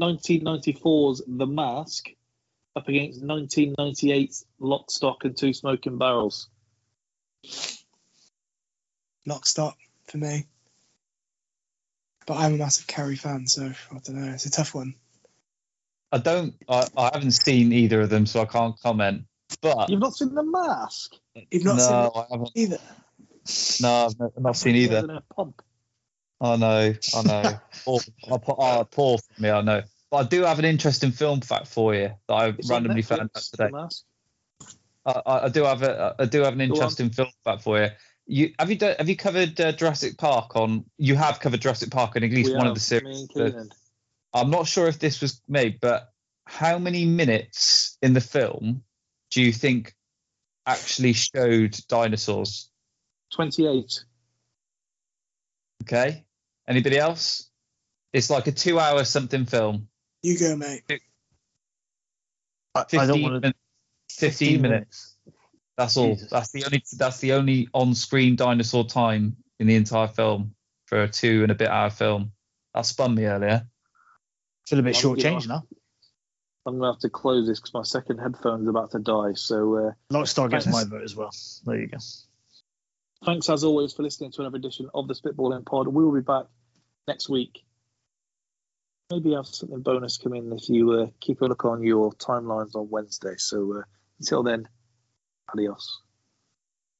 1994's The Mask up against 1998's Lock, Stock and Two Smoking Barrels. Lock, Stock for me. But I'm a massive Carrey fan, so I don't know. It's a tough one. I don't. I, I haven't seen either of them, so I can't comment. But you've not seen The Mask. You've not no, seen I haven't. either. No, I've not, not seen either. Pump. I know, I know. poor, oh, poor for me, I know. But I do have an interesting film fact for you that I it's randomly found out today. I, I, do have a, I do have an interesting film fact for you. You have you done, have you covered uh, Jurassic Park on? You have covered Jurassic Park in at least we one have, of the series. I'm not sure if this was made, but how many minutes in the film do you think actually showed dinosaurs? 28. Okay. Anybody else? It's like a two hour something film. You go, mate. 15, I don't want to... 15, 15 minutes. That's all. Jesus. That's the only that's the only on screen dinosaur time in the entire film for a two and a bit hour film. That spun me earlier. Feel a bit shortchanged now. I'm gonna have to close this because my second headphone's about to die. So uh, Lockstar gets my vote as well. There you go. Thanks as always for listening to another edition of the Spitballing Pod. We will be back next week. Maybe have something bonus come in if you uh, keep a look on your timelines on Wednesday. So uh, until then, adios.